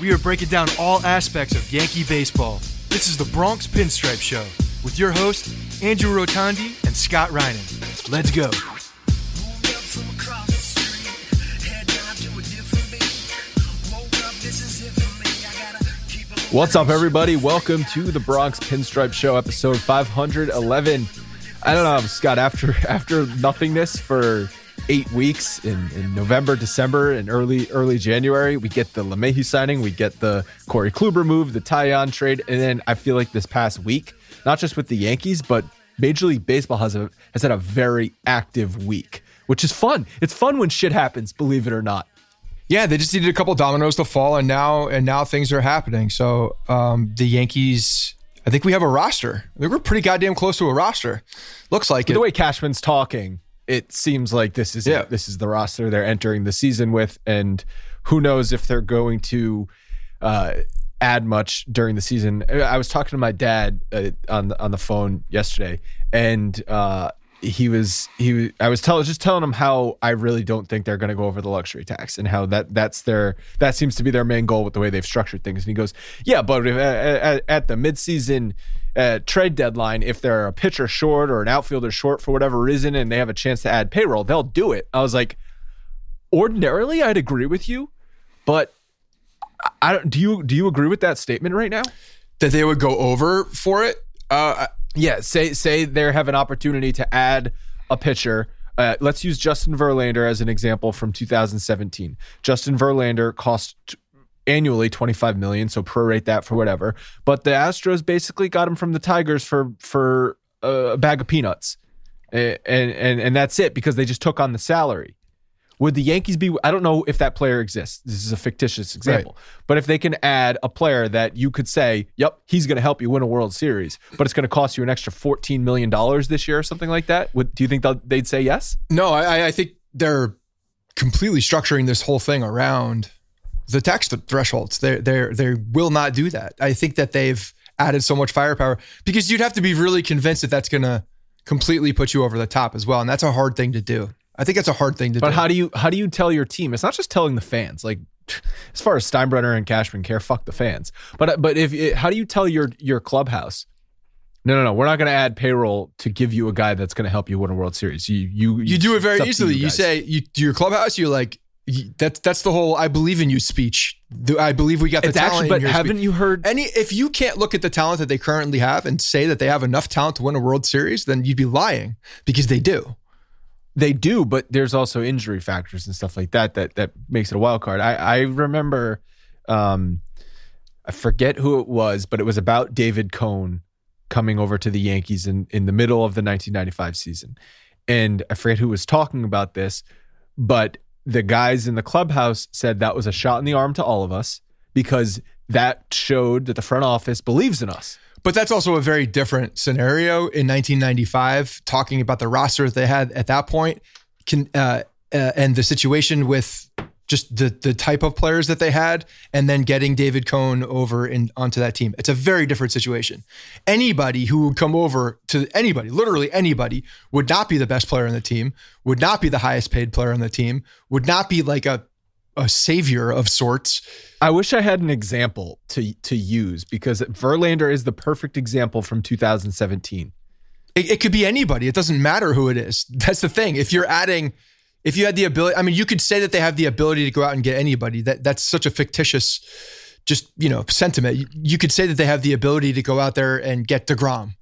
We are breaking down all aspects of Yankee baseball. This is the Bronx Pinstripe Show with your hosts, Andrew Rotondi and Scott Reinen. Let's go. What's up, everybody? Welcome to the Bronx Pinstripe Show, episode 511. I don't know, Scott. After after nothingness for eight weeks in, in November, December, and early early January, we get the LeMahieu signing, we get the Corey Kluber move, the Taillon trade, and then I feel like this past week, not just with the Yankees, but Major League Baseball has a has had a very active week, which is fun. It's fun when shit happens, believe it or not. Yeah, they just needed a couple dominoes to fall, and now and now things are happening. So um, the Yankees, I think we have a roster. I think we're pretty goddamn close to a roster. Looks like it. the way Cashman's talking, it seems like this is Yeah. it. this is the roster they're entering the season with, and who knows if they're going to uh, add much during the season. I was talking to my dad uh, on the, on the phone yesterday, and uh, he was he was, I was telling just telling him how I really don't think they're going to go over the luxury tax and how that that's their that seems to be their main goal with the way they've structured things. And he goes, yeah, but if, at, at, at the midseason uh, trade deadline, if they're a pitcher short or an outfielder short for whatever reason, and they have a chance to add payroll, they'll do it. I was like, ordinarily, I'd agree with you, but I- I don't. Do you do you agree with that statement right now? that they would go over for it. Uh, Yeah, say say they have an opportunity to add a pitcher. Uh, let's use Justin Verlander as an example from 2017. Justin Verlander cost annually 25 million, so prorate that for whatever. But the Astros basically got him from the Tigers for for uh, a bag of peanuts. And and and that's it because they just took on the salary. Would the Yankees be? I don't know if that player exists. This is a fictitious example, right. but if they can add a player that you could say, "Yep, he's going to help you win a World Series," but it's going to cost you an extra fourteen million dollars this year or something like that, would do you think they'd say yes? No, I, I think they're completely structuring this whole thing around the tax thresholds. They they they will not do that. I think that they've added so much firepower because you'd have to be really convinced that that's going to completely put you over the top as well, and that's a hard thing to do. I think that's a hard thing to but do. But how do you how do you tell your team? It's not just telling the fans. Like as far as Steinbrenner and Cashman care, fuck the fans. But uh, but if it, how do you tell your your clubhouse? No, no, no. We're not going to add payroll to give you a guy that's going to help you win a World Series. You you you, you do it very easily. You, you, say you to your clubhouse. You're like that's that's the whole "I believe in you" speech. I believe we got the it's talent. Actually, but haven't speech. you heard any? If you can't look at the talent that they currently have and say that they have enough talent to win a World Series, then you'd be lying because they do. They do, but there's also injury factors and stuff like that that that makes it a wild card. I I remember, um, I forget who it was, but it was about David Cone coming over to the Yankees in in the middle of the 1995 season, and I forget who was talking about this, but the guys in the clubhouse said that was a shot in the arm to all of us because that showed that the front office believes in us. But that's also a very different scenario in 1995, talking about the roster that they had at that point can, uh, uh, and the situation with just the the type of players that they had, and then getting David Cone over in onto that team. It's a very different situation. Anybody who would come over to anybody, literally anybody, would not be the best player on the team, would not be the highest paid player on the team, would not be like a a savior of sorts. I wish I had an example to to use because Verlander is the perfect example from 2017. It, it, could be anybody. It doesn't matter who it is. That's the thing. If you're adding, if you had the ability, I mean, you could say that they have the ability to go out and get anybody. That that's such a fictitious, just you know, sentiment. You, you could say that they have the ability to go out there and get Degrom.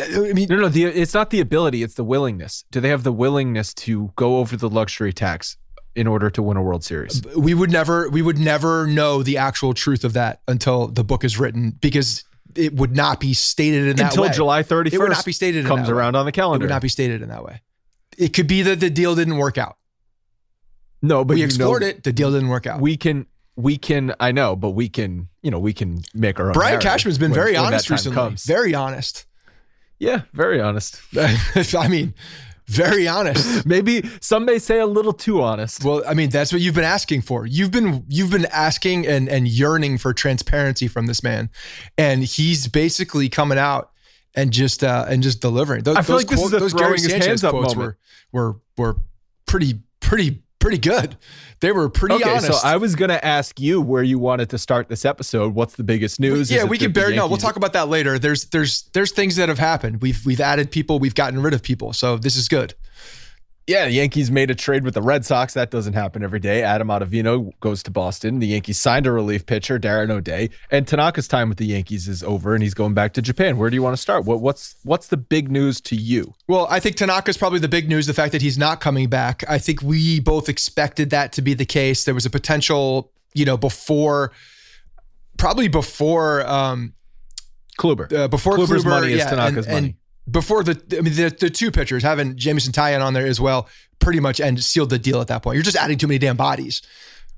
I mean, no, no, the, it's not the ability; it's the willingness. Do they have the willingness to go over the luxury tax? in order to win a World Series. We would never we would never know the actual truth of that until the book is written because it would not be stated in that until way. July 31st. It would not be stated comes around way. on the calendar. It would not be stated in that way. It could be that the deal didn't work out. No, but we explored know, it. The deal didn't work out. We can we can I know, but we can, you know, we can make our own. Brian Cashman's been when, very when honest recently. Comes. Very honest. Yeah, very honest. I mean, very honest. Maybe some may say a little too honest. Well, I mean, that's what you've been asking for. You've been you've been asking and and yearning for transparency from this man, and he's basically coming out and just uh and just delivering. Those, I feel like this quote, is those Gary Sanchez quotes were were were pretty pretty pretty good. They were pretty okay, honest. So I was going to ask you where you wanted to start this episode. What's the biggest news? Yeah, we can bury. No, we'll talk about that later. There's there's there's things that have happened. We've we've added people. We've gotten rid of people. So this is good yeah, the Yankees made a trade with the Red Sox. That doesn't happen every day. Adam Ottavino goes to Boston. The Yankees signed a relief pitcher, Darren O'Day, and Tanaka's time with the Yankees is over, and he's going back to Japan. Where do you want to start? What, what's what's the big news to you? Well, I think Tanaka's probably the big news. The fact that he's not coming back. I think we both expected that to be the case. There was a potential, you know, before, probably before. um Kluber. Uh, before Kluber's Kluber, money is Tanaka's and, money. And before the I mean the, the two pitchers having Jameson Taillon on there as well pretty much end sealed the deal at that point. You're just adding too many damn bodies.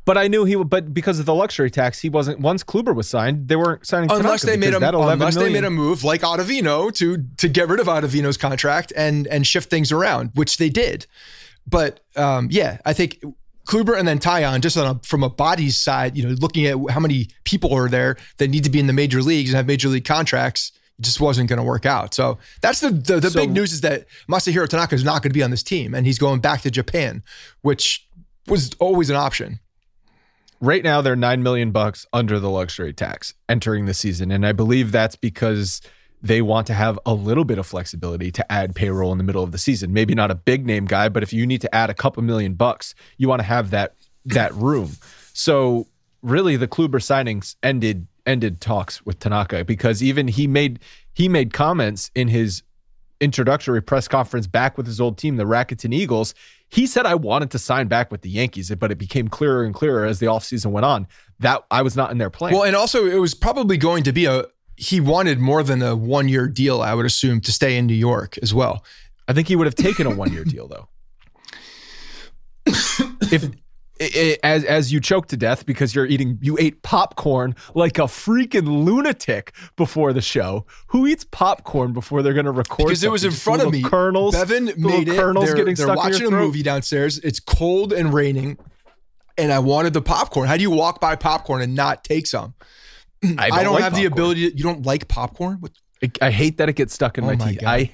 But I knew he would. But because of the luxury tax, he wasn't. Once Kluber was signed, they weren't signing. Unless they made a unless million. they made a move like Ottavino to to get rid of Ottavino's contract and and shift things around, which they did. But um, yeah, I think Kluber and then Taillon, just on a, from a bodies side, you know, looking at how many people are there that need to be in the major leagues and have major league contracts just wasn't going to work out. So that's the the, the so, big news is that Masahiro Tanaka is not going to be on this team, and he's going back to Japan, which was always an option. Right now, they're nine million bucks under the luxury tax entering the season, and I believe that's because they want to have a little bit of flexibility to add payroll in the middle of the season. Maybe not a big name guy, but if you need to add a couple million bucks, you want to have that that room. So really, the Kluber signings ended ended talks with Tanaka because even he made he made comments in his introductory press conference back with his old team, the Rakuten Eagles, he said I wanted to sign back with the Yankees, but it became clearer and clearer as the offseason went on that I was not in their plan. Well, and also it was probably going to be a he wanted more than a one year deal, I would assume, to stay in New York as well. I think he would have taken a one year deal though. if as as you choke to death because you're eating you ate popcorn like a freaking lunatic before the show. Who eats popcorn before they're going to record? Because it was in front of me. Kernels. Bevan made it. Kernels they're, getting they're stuck watching in your a movie downstairs. It's cold and raining, and I wanted the popcorn. How do you walk by popcorn and not take some? I I don't like have the ability. To, you don't like popcorn? What- I, I hate that it gets stuck in Oh my, my teeth. I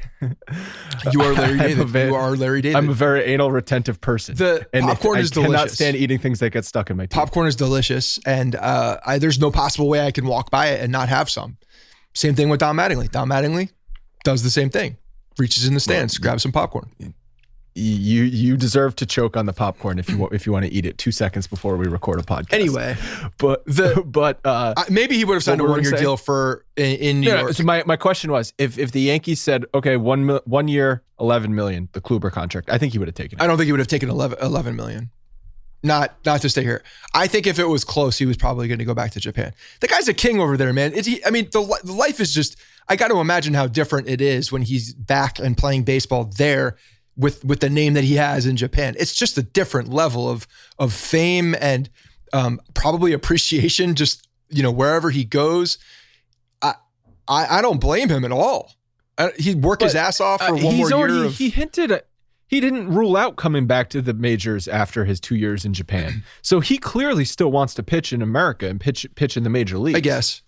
You are Larry David. very- you are Larry David. I'm a very anal retentive person. The and popcorn I is cannot delicious. stand eating things that get stuck in my teeth. popcorn is delicious, and uh, I, there's no possible way I can walk by it and not have some. Same thing with Don Mattingly. Don Mattingly does the same thing. Reaches in the stands, grabs some popcorn. You you deserve to choke on the popcorn if you wa- if you want to eat it two seconds before we record a podcast. Anyway, but the- but uh, I- maybe he would have signed a What one year deal for in, in New no, no, York. so my, my question was if if the Yankees said okay one one year eleven million the Kluber contract I think he would have taken it. I don't think he would have taken 11, 11 million. Not not to stay here. I think if it was close, he was probably going to go back to Japan. The guy's a king over there, man. It's, he, I mean, the, the life is just. I got to imagine how different it is when he's back and playing baseball there with with the name that he has in Japan. It's just a different level of of fame and um, probably appreciation. Just you know, wherever he goes, I I, I don't blame him at all. I, he'd work his ass off for Uh, one more he's year. of, he hinted at- he didn't rule out coming back to the majors after his two years in Japan. So he clearly still wants to pitch in America and pitch pitch in the major leagues. I guess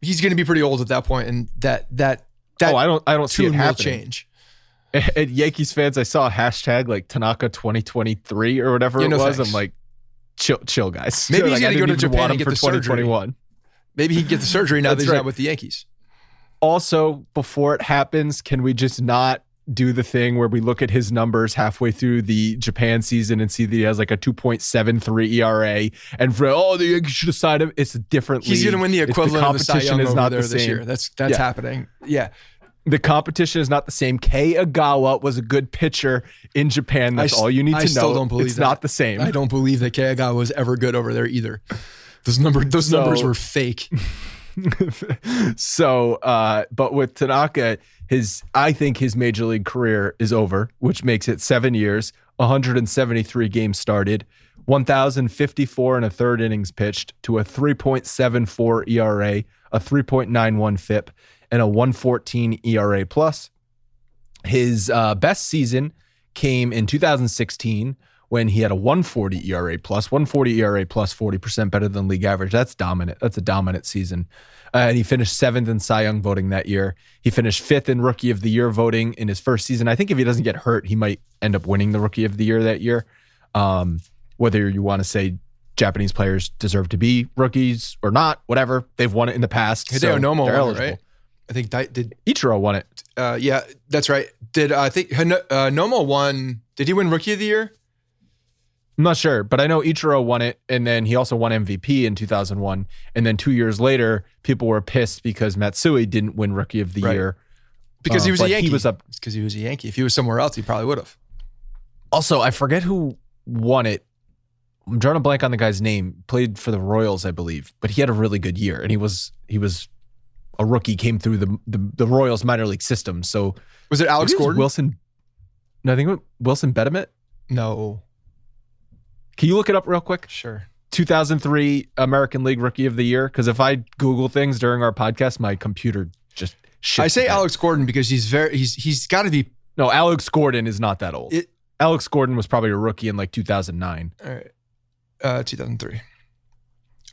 he's going to be pretty old at that point, and that that that oh, I don't I don't see it happening. change. And Yankees fans, I saw a hashtag like Tanaka 2023 or whatever Yeah, it no was. thanks. I'm like, chill, chill, guys. Maybe he's like, gonna go to Japan and get the surgery. 2021. Maybe he can get the surgery now that he's right. not with the Yankees. Also, before it happens, can we just not do the thing where we look at his numbers halfway through the Japan season and see that he has like a 2.73 ERA and for oh the Yankees should have signed him? It's a different. He's going to win the equivalent of the Cy competition Young is not there the this same. year. That's that's Yeah. happening. Yeah, The competition is not the same. Kei Igawa was a good pitcher in Japan. That's I all you need to I know. still don't believe it's that. not the same. I don't believe that Kei Igawa was ever good over there either. Those number those So- numbers were fake. so, uh, but with Tanaka, his I think his major league career is over, which makes it seven years, 173 games started, 1,054 and a third innings pitched to a 3.74 ERA, a 3.91 FIP, and a 114 ERA plus. His uh, best season came in 2016 when he had a 140 ERA plus, 140 ERA plus, 40% better than league average. That's dominant. That's a dominant season. Uh, and he finished seventh in Cy Young voting that year. He finished fifth in Rookie of the Year voting in his first season. I think if he doesn't get hurt, he might end up winning the Rookie of the Year that year. Um, whether you want to say Japanese players deserve to be rookies or not, whatever, they've won it in the past. Hideo so Nomo right? I think Di- did Ichiro won it. uh, yeah, that's right. Did uh, I think Hano- uh, Nomo won? Did he win Rookie of the Year? I'm not sure, but I know Ichiro won it, and then he also won MVP in 2001. And then two years later, people were pissed because Matsui didn't win Rookie of the Right. Year. Because he was a but he Yankee. was up- because he was a Yankee. If he was somewhere else, he probably would have. Also, I forget who won it. I'm drawing a blank on the guy's name. Played for the Royals, I believe, but he had a really good year, and he was he was a rookie. Came through the the, the Royals minor league system. So Was it Alex maybe it Gordon? Wilson. No, I think Wilson Betemit. no, Can you look it up real quick? sure. 2003 American League Rookie of the Year? Because if I Google things during our podcast, my computer just I say. Alex Gordon because he's very he's he's got to be No, Alex Gordon is not that old. It- Alex Gordon was probably a rookie in like 2009. all right. Uh, 2003.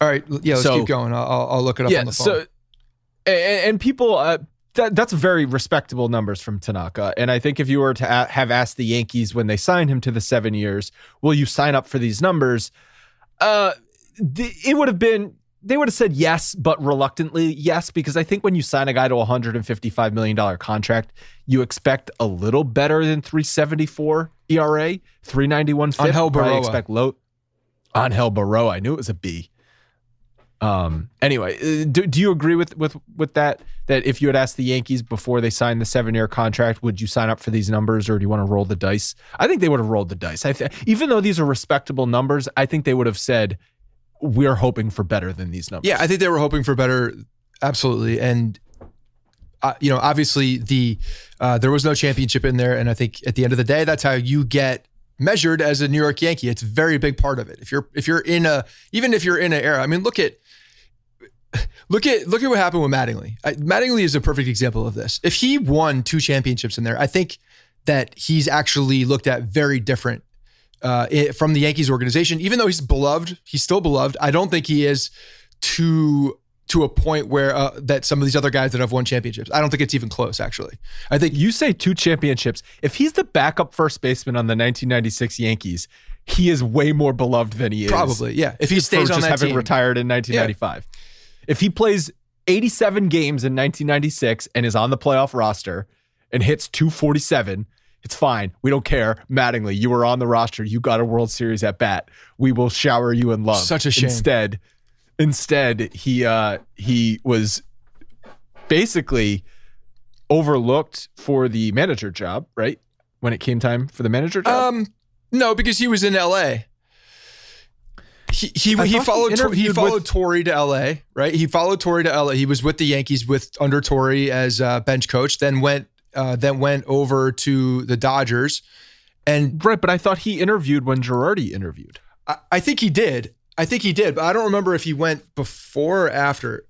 All right, yeah, let's So- keep going. I'll, I'll I'll look it up yeah, on the phone. so and, and people uh, that that's very respectable numbers from Tanaka. And I think if you were to a- have asked the Yankees when they signed him to the seven years, will you sign up for these numbers? Uh, th- it would have been they would have said yes, but reluctantly yes, because I think when you sign a guy to a hundred and fifty five million dollar contract, you expect a little better than three seventy four ERA, three ninety one. Angel Probably Berroa. expect low. Angel Berroa, I knew it was a B. Um, anyway, uh, do, do you agree with with with that? That if you had asked the Yankees before they signed the seven year contract, would you sign up for these numbers, or do you want to roll the dice? I think they would have rolled the dice. I th- even though these are respectable numbers, I think they would have said we're hoping for better than these numbers. Yeah, I think they were hoping for better. Absolutely, and uh, you know, obviously the uh, there was no championship in there, and I think at the end of the day, that's how you get measured as a New York Yankee. It's a very big part of it. If you're if you're in a even if you're in an era, I mean, look at look at look at what happened with Mattingly. I, Mattingly is a perfect example of this. If he won two championships in there, I think that he's actually looked at very different uh, from the Yankees organization. Even though he's beloved, he's still beloved. I don't think he is to to a point where uh, that some of these other guys that have won championships. I don't think it's even close. Actually, I think you say two championships. If he's the backup first baseman on the 1996 Yankees, he is way more beloved than he is. Probably, yeah. If he stays on just that having team. retired in 1995, yeah. If he plays 87 games in 1996 and is on the playoff roster and hits 247. It's fine. We don't care. Mattingly, you were on the roster. You got a World Series at bat. We will shower you in love. Such a shame. Instead, Instead, he uh, he was basically overlooked for the manager job, right? When it came time for the manager job. Um, no, because he was in L.A. He he, he followed he, he followed with, to L.A. Right? He followed Torre to L.A. He was with the Yankees with under Torre as uh, bench coach. Then went uh, then went over to the Dodgers. And right, but I thought he interviewed when Girardi interviewed. I, I think he did. I think he did, but I don't remember if he went before or after.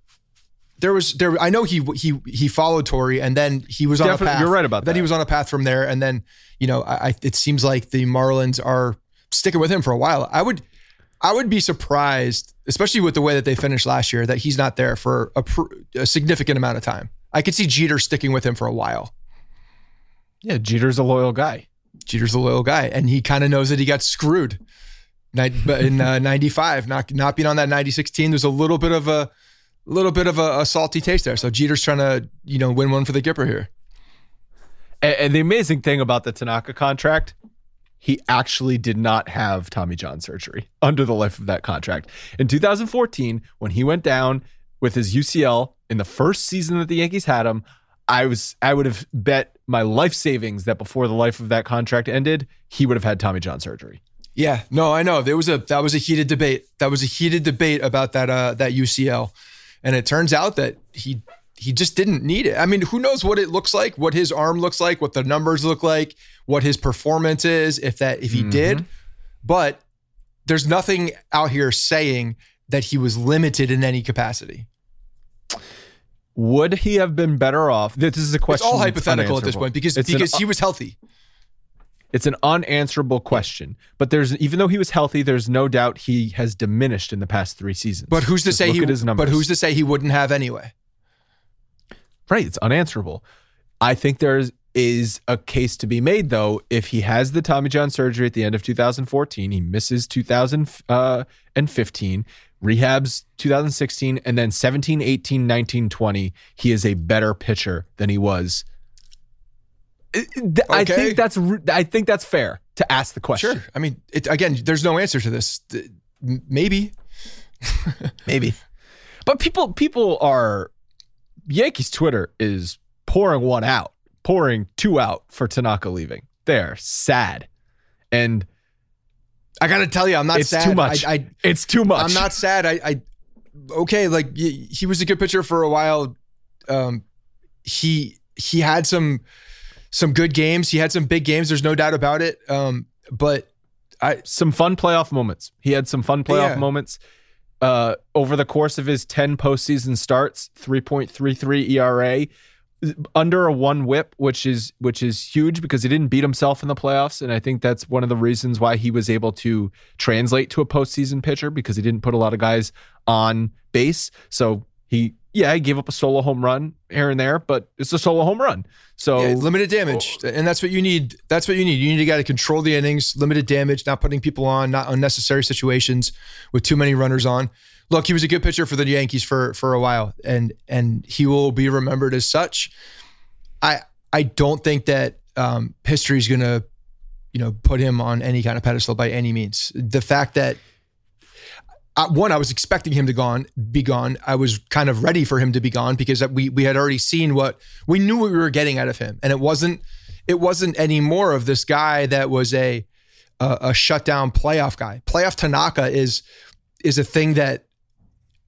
There was there. I know he he he followed Torre, and then he was Definitely, on a path. You're right about then that. he was on a path from there, and then you know, I, it seems like the Marlins are sticking with him for a while. I would I would be surprised, especially with the way that they finished last year, that he's not there for a, a significant amount of time. I could see Jeter sticking with him for a while. Yeah, Jeter's a loyal guy. Jeter's a loyal guy, and he kind of knows that he got screwed in uh, 95 not not being on that 96 team there's a little bit of a little bit of a, a, salty taste there so jeter's trying to you know win one for the gipper here and, and, the amazing thing about the tanaka contract he actually did not have tommy john surgery under the life of that contract in 2014 when he went down with his ucl in the first season that the yankees had him i was i would have bet my life savings that before the life of that contract ended he would have had tommy john surgery yeah, no, I know. There was a that was a heated debate. That was a heated debate about that uh that UCL. And it turns out that he he just didn't need it. I mean, who knows what it looks like, what his arm looks like, what the numbers look like, what his performance is if that if he mm-hmm. did. But there's nothing out here saying that he was limited in any capacity. Would he have been better off? This is a question. It's all hypothetical at this point because it's because an, he was healthy. It's an unanswerable question. But there's even though he was healthy, there's no doubt he has diminished in the past three seasons. But who's to Just say he? But who's to say he wouldn't have anyway? Right, it's unanswerable. I think there is a case to be made though. If he has the Tommy John surgery at the end of 2014, he misses 2015, uh, rehabs 2016, and then 17, 18, 19, 20. He is a better pitcher than he was I think that's I think that's fair to ask the question. Sure. I mean, it, again, there's no answer to this. Maybe, maybe, but people people are Yankees Twitter is pouring one out, pouring two out for Tanaka leaving. They're sad, and I got to tell you, I'm not it's sad. Too much. I, I, it's too much. I'm not sad. I, I okay, like he was a good pitcher for a while. Um, he he had some some good games. He had some big games. There's no doubt about it. Um, but I some fun playoff moments. He had some fun playoff yeah. moments. Uh, over the course of his 10 postseason starts, 3.33 ERA, under a one whip, which is which is huge because he didn't beat himself in the playoffs. And I think that's one of the reasons why he was able to translate to a postseason pitcher because he didn't put a lot of guys on base. So he yeah, he gave up a solo home run here and there, but it's a solo home run. So yeah, limited damage, and that's what you need. That's what you need. You need a guy to control the innings, limited damage, not putting people on, not unnecessary situations with too many runners on. Look, he was a good pitcher for the Yankees for for a while, and and he will be remembered as such. I I don't think that um, history is going to, you know, put him on any kind of pedestal by any means. The fact that one, I was expecting him to gone be gone. I was kind of ready for him to be gone because we we had already seen what we knew what we were getting out of him, and it wasn't it wasn't any more of this guy that was a a, a shutdown playoff guy. Playoff Tanaka is is a thing that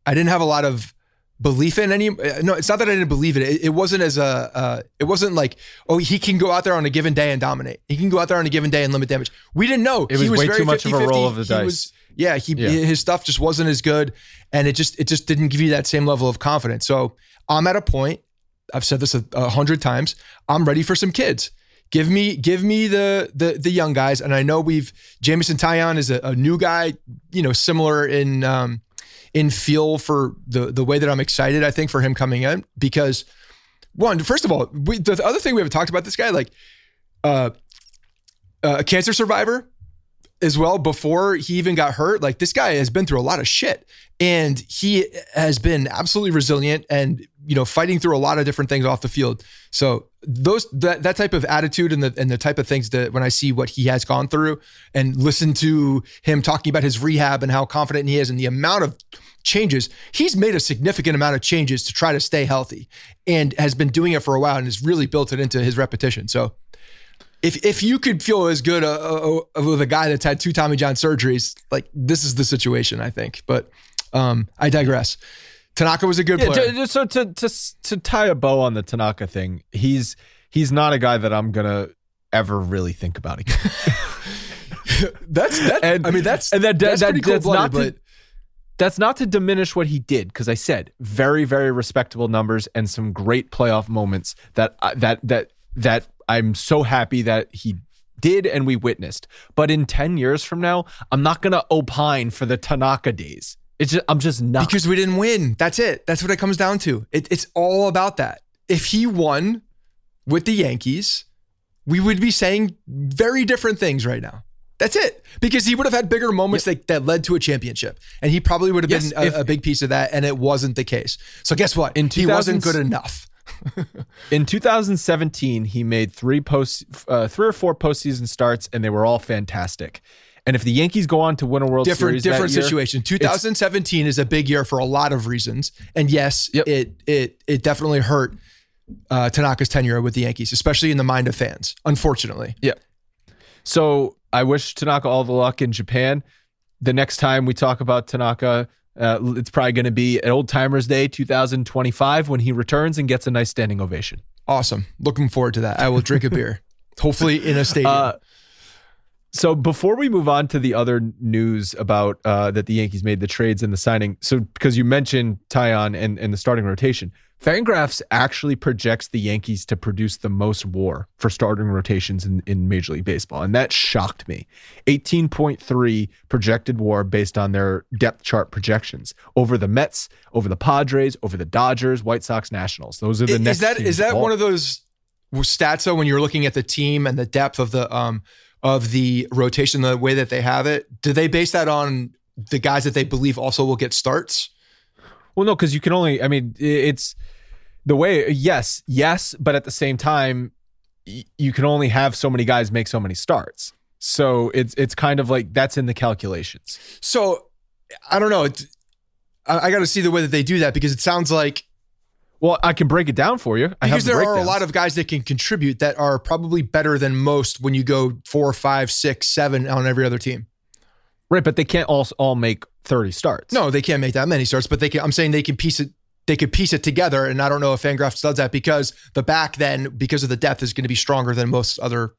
I didn't have a lot of belief in any no it's not that i didn't believe it it, it wasn't as a uh, it wasn't like oh he can go out there on a given day and dominate. He can go out there on a given day and limit damage. We didn't know. It was, he was way very too much 50, of a roll of the he dice. was, yeah he yeah. his stuff just wasn't as good and it just it just didn't give you that same level of confidence. So i'm at a point i've said this a, a hundred times i'm ready for some kids. Give me, give me the the the young guys, and I know we've Jameson Taillon is a, a new guy, you know, similar in um, in feel for the the way that I'm excited. I think for him coming in because one, first of all, we, the other thing we haven't talked about this guy like uh, uh, a cancer survivor as well before he even got hurt. Like this guy has been through a lot of shit and he has been absolutely resilient and you know fighting through a lot of different things off the field. So those that that type of attitude and the and the type of things that when I see what he has gone through and listen to him talking about his rehab and how confident he is and the amount of changes he's made a significant amount of changes to try to stay healthy and has been doing it for a while and has really built it into his repetition. So if if you could feel as good uh, uh, uh, with a guy that's had two Tommy John surgeries, like this is the situation, I think. But um, I digress. Tanaka was a good yeah, player. So to to to tie a bow on the Tanaka thing, he's he's not a guy that I'm gonna ever really think about again. that's that. And, I mean, that's and that, that's that, cool that's not to, that's not to diminish what he did because I said very very respectable numbers and some great playoff moments that uh, that that that I'm so happy that he did and we witnessed. But in 10 years from now, I'm not going to opine for the Tanaka days. It's just, I'm just not. Because we didn't win. That's it. That's what it comes down to. It, it's all about that. If he won with the Yankees, we would be saying very different things right now. That's it. Because he would have had bigger moments yep. that, that led to a championship. And he probably would have yes, been a, if, a, big piece of that. And it wasn't the case. So guess what? In he wasn't good enough. in 2017, he made three post, uh, three or four postseason starts, and they were all fantastic. And if the Yankees go on to win a World different, Series, different year, situation. 2017 is a big year for a lot of reasons, and yes, yep. it it it definitely hurt uh, Tanaka's tenure with the Yankees, especially in the mind of fans. Unfortunately, yeah. So I wish Tanaka all the luck in Japan. The next time we talk about Tanaka, uh, it's probably going to be at Old Timers Day 2025 when he returns and gets a nice standing ovation. Awesome. Looking forward to that. I will drink a beer, hopefully in a stadium. Uh, so before we move on to the other news about uh, that the Yankees made the trades and the signing, so because you mentioned Taillon and, and the starting rotation, Fangraphs actually projects the Yankees to produce the most war for starting rotations in, in Major League Baseball. And that shocked me. 18.3 projected war based on their depth chart projections over the Mets, over the Padres, over the Dodgers, White Sox, Nationals. Those are the is next. That, is that one of those stats though when you're looking at the team and the depth of the um of the rotation, the way that they have it? Do they base that on the guys that they believe also will get starts? Well, no, because you can only. I mean, it's the way. Yes, yes, but at the same time, you can only have so many guys make so many starts. So it's it's kind of like that's in the calculations. So I don't know. I, I got to see the way that they do that because it sounds like. Well, I can break it down for you. because there are a lot of guys that can contribute that are probably better than most when you go four, five, six, seven on every other team. Right, but they can't all all make 30 starts. No, they can't make that many starts, but they can I'm saying they can piece it they could piece it together and I don't know if Fangraphs does that because the back then because of the depth is going to be stronger than most other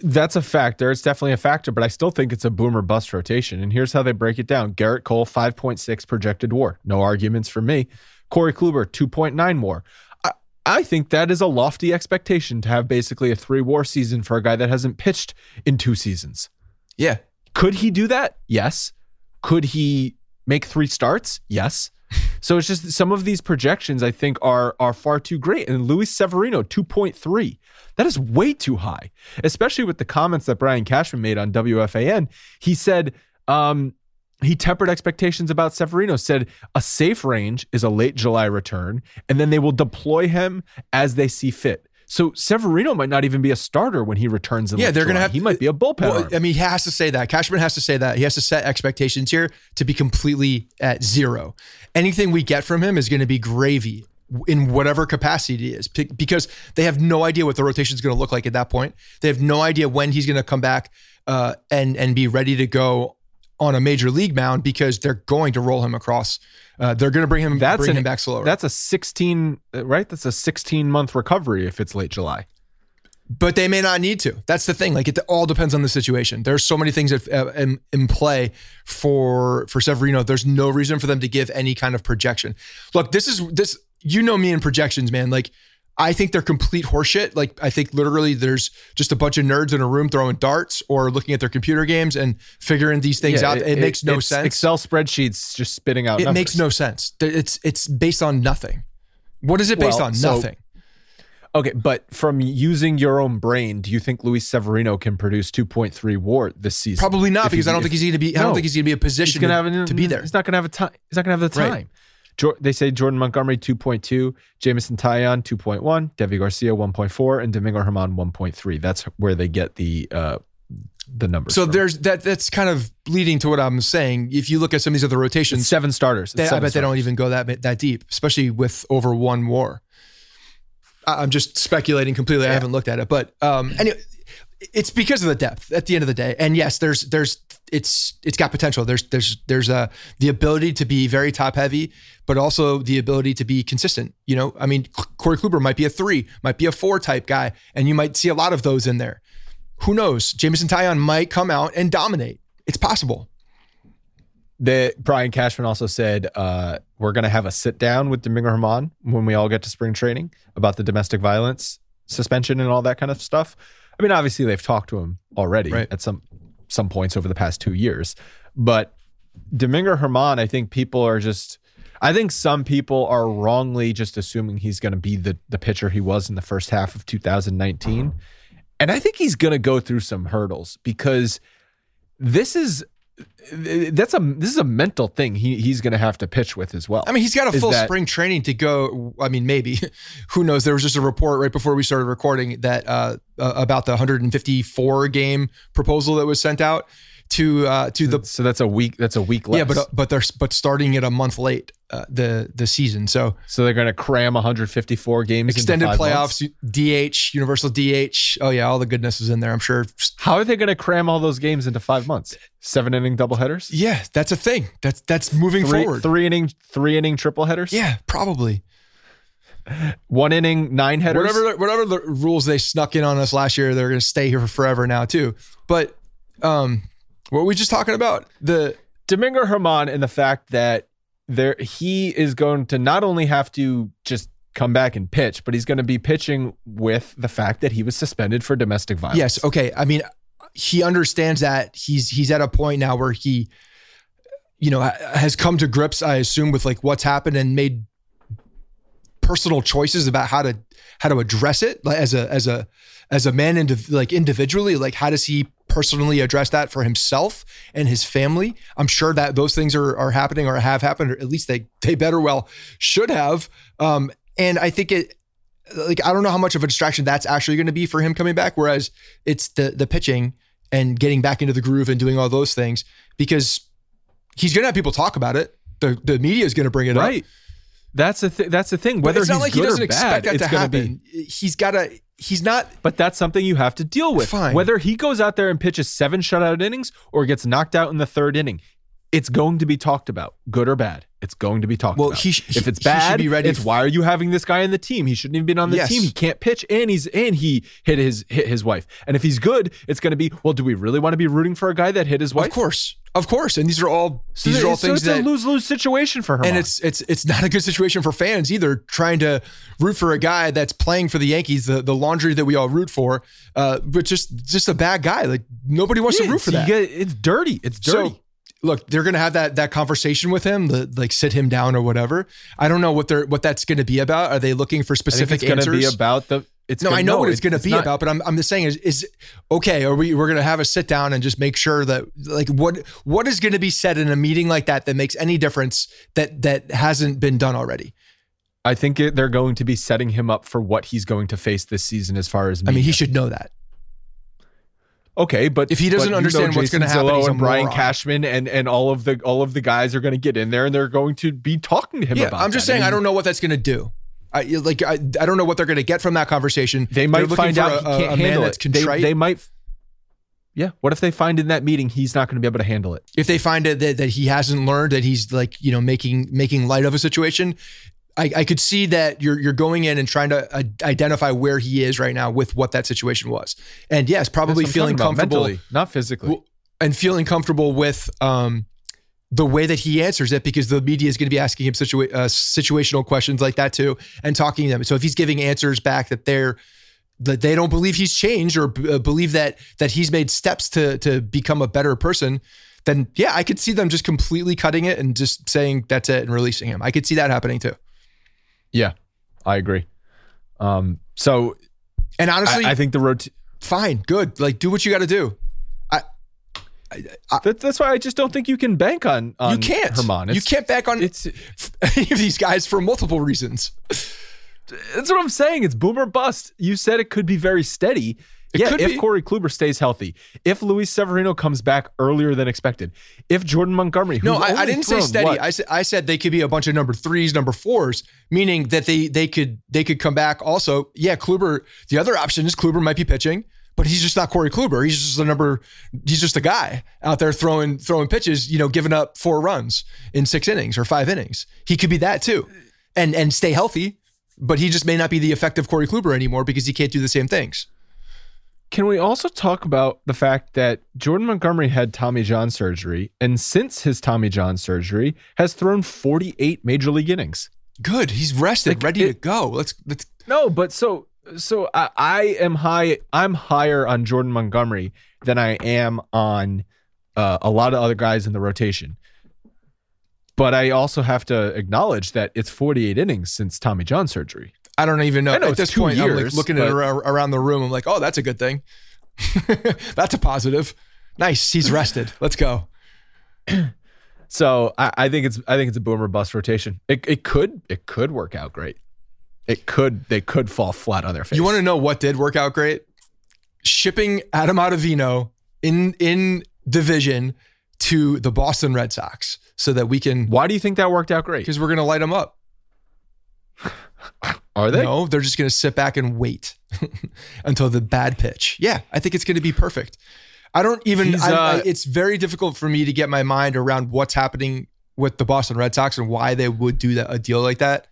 that's a factor. It's definitely a factor, but I still think it's a boomer bust rotation. And here's how they break it down. Gerrit Cole 5.6 projected war. No arguments for me. Corey Kluber 2.9 more. I, I think that is a lofty expectation to have basically a three war season for a guy that hasn't pitched in two seasons. Yeah. Could he do that? Yes. Could he make three starts? Yes. So it's just some of these projections I think are are far too great. And Luis Severino 2.3. That is way too high, especially with the comments that Brian Cashman made on WFAN. He said um, he tempered expectations about Severino, said a safe range is a late July return, and then they will deploy him as they see fit. So Severino might not even be a starter when he returns. In Yeah, they're gonna have- He might be a bullpen. Well. I mean, he has to say that. Cashman has to say that. He has to set expectations here to be completely at zero. Anything we get from him is going to be gravy in whatever capacity it is because they have no idea what the rotation is going to look like at that point. They have no idea when he's going to come back uh, and and be ready to go on a major league mound because they're going to roll him across. Uh, they're going to bring him that's bring an- him back slower. That's a 16, uh, right? That's a 16 month recovery if it's late July. but they may not need to. That's the thing. Like it all depends on the situation. There's so many things that, uh, in, in play for for Severino. There's no reason for them to give any kind of projection. Look, this is this. You know me in projections, man. Like I think they're complete horseshit. Like I think literally there's just a bunch of nerds in a room throwing darts or looking at their computer games and figuring these things Yeah, out. It, makes no it's sense. Excel spreadsheets just spitting out. it numbers. makes no sense. It's it's based on nothing. What is it based Well, on? so- nothing. Okay, but from using your own brain, do you think Luis Severino can produce 2.3 WAR this season? Probably not If because he- I don't if- think he's going to be. I No. don't think he's going to be a he's position gonna to, have to be there. He's not gonna have a time. He's not gonna have the Right. They say Jordan Montgomery 2.2, Jameson Taillon 2.1, Deivi Garcia 1.4, and Domingo Germán 1.3. That's where they get the uh, the numbers. So from. there's that. That's kind of leading to what I'm saying. If you look at some of these other It's rotations, seven starters. It's they, I seven bet they don't even go that that deep, especially with over one war. I- I'm just speculating completely. I haven't looked at it, but um, anyway, it's because of the depth at the end of the day. And yes, there's there's it's it's got potential. There's there's there's uh the ability to be very top heavy, but also the ability to be consistent. You know, I mean, Corey Kluber might be a three, might be a four type guy, and you might see a lot of those in there. Who knows? Jameson Taillon might come out and dominate. It's possible. The Brian Cashman also said uh, we're going to have a sit down with Domingo Germán when we all get to spring training about the domestic violence suspension and all that kind of stuff. I mean, obviously they've talked to him already Right. at some some points over the past two years, but Domingo Germán, I think people are just. I think some people are wrongly just assuming he's going to be the the pitcher he was in the first half of 2019, and I think he's going to go through some hurdles because this is that's a this is a mental thing he he's going to have to pitch with as well. I mean, he's got a full that- spring training to go. I mean, maybe who knows? There was just a report right before we started recording that uh, uh, about the 154 game proposal that was sent out to uh, to the so that's a week that's a week less. yeah, but uh, but they're but starting it a month late uh, the the season. So so they're going to cram 154 games into extended playoffs, months? DH, universal DH. Oh yeah, all the goodness is in there. I'm sure. How are they going to cram all those games into five months? Seven inning double headers. Yeah, that's a thing. That's that's moving three forward. three inning three inning triple headers. Yeah, probably. one inning nine headers. whatever whatever the rules they snuck in on us last year, they're going to stay here for forever now too. But um, what were we just talking about? The Domingo Germán and the fact that there he is going to not only have to just come back and pitch, but he's going to be pitching with the fact that he was suspended for domestic violence. yes, okay. I mean, he understands that he's he's at a point now where he, you know, has come to grips, I assume, with like what's happened and made personal choices about how to how to address it like as a as a as a man indiv- like individually like how does he personally address that for himself and his family i'm sure that those things are are happening or have happened or at least they they better well should have um and i think it like i don't know how much of a distraction that's actually going to be for him coming back whereas it's the the pitching and getting back into the groove and doing all those things because he's going to have people talk about it the the media is going to bring it up right. That's the th- that's the thing. but Whether it's not he's like he good doesn't or expect bad, that to gonna be- happen. He's got to. He's not. But that's something you have to deal with. Fine. Whether he goes out there and pitches seven shutout innings or gets knocked out in the third inning, it's going to be talked about, good or bad. It's going to be talked Well, about. he sh- if it's he should bad, be ready it's f- why are you having this guy in the team? He shouldn't even been on the Yes. team. He can't pitch, and he's and he hit his hit his wife. And if he's good, it's going to be well. Do we really want to be rooting for a guy that hit his wife? Of course, of course, and these are all So these are all so things it's that. a lose lose situation for her. and it's it's it's not a good situation for fans either. Trying to root for a guy that's playing for the Yankees, the, the laundry that we all root for, uh, but just just a bad guy. Like nobody wants to root for that. it's dirty. It's dirty. So, look, they're gonna have that that conversation with him, the, like sit him down or whatever. I don't know what they're what that's going to be about. Are they looking for specific it's going to answers? be about the. It's no, gonna, I know what it's going to be not- about, but I'm I'm just saying is is okay. Are we we're going to have a sit down and just make sure that like what what is going to be said in a meeting like that that makes any difference that that hasn't been done already? I think it, they're going to be setting him up for what he's going to face this season as far as I mean, he should know that. Okay, but If he doesn't understand what's happen, Zillow he's a and Brian moron. Cashman and and all of the all of the guys are going to get in there and they're going to be talking to him Yeah, about. I'm just that. saying mean, I don't know what that's going to do. I like I, I don't know what they're going to get from that conversation. They might find out a, he can't a man handle that's it. They, they might. Yeah. What if they find in that meeting he's not going to be able to handle it? if they find it that, that he hasn't learned that he's like you know making making light of a situation I, I could see that you're you're going in and trying to uh, identify where he is right now with what that situation was. And yes probably That's what I'm feeling comfortable mentally, not physically. Well, and feeling comfortable with um the way that he answers it because the media is going to be asking him situa- uh, situational questions like that too and talking to them. So if he's giving answers back that they're that they don't believe he's changed or uh, believe that that he's made steps to to become a better person then yeah i could see them just completely cutting it and just saying that's it and releasing him. I could see that happening too yeah, I agree. Um. So and honestly I, I think the road. fine good like do what you got to do That, that's why I just don't think you can bank on. on you can't Germán. you can't back on It's any of these guys for multiple reasons That's what I'm saying. It's boomer bust. You said it could be very steady. It yeah, if be. Corey Kluber stays healthy, if Luis Severino comes back earlier than expected, if Jordan Montgomery, No, I, I didn't say steady. what, I said I said they could be a bunch of number threes, number fours, meaning that they they could they could come back. Also, yeah, Kluber. The other option is Kluber might be pitching, but he's just not Corey Kluber. He's just a number. He's just a guy out there throwing throwing pitches. You know, giving up four runs in six innings or five innings. He could be that too, and and stay healthy. But he just may not be the effective Corey Kluber anymore because he can't do the same things. Can we also talk about the fact that Jordan Montgomery had Tommy John surgery, and since his Tommy John surgery, has thrown 48 major league innings? Good. He's rested, Like, ready to go. Let's let's No, but so so I, I am high. I'm higher on Jordan Montgomery than I am on uh, a lot of other guys in the rotation. But I also have to acknowledge that it's 48 innings since Tommy John surgery. I don't even know. I know At this point, I'm like looking at but- ar- around the room. I'm like, oh, that's a good thing. that's a positive. Nice. He's rested. Let's go. So I, I think it's I think it's a boomer bust rotation. It, it could it could work out great. It could they could fall flat on their face. You want to know what did work out great? Shipping Adam Ottavino in in division to the Boston Red Sox so that we can Why do you think that worked out great? because we're gonna light them up. Are they? No, they're just gonna sit back and wait until the bad pitch. Yeah, I think it's gonna be perfect. I don't even. He's, I, I, uh, it's very difficult for me to get my mind around what's happening with the Boston Red Sox and why they would do that, a deal like that,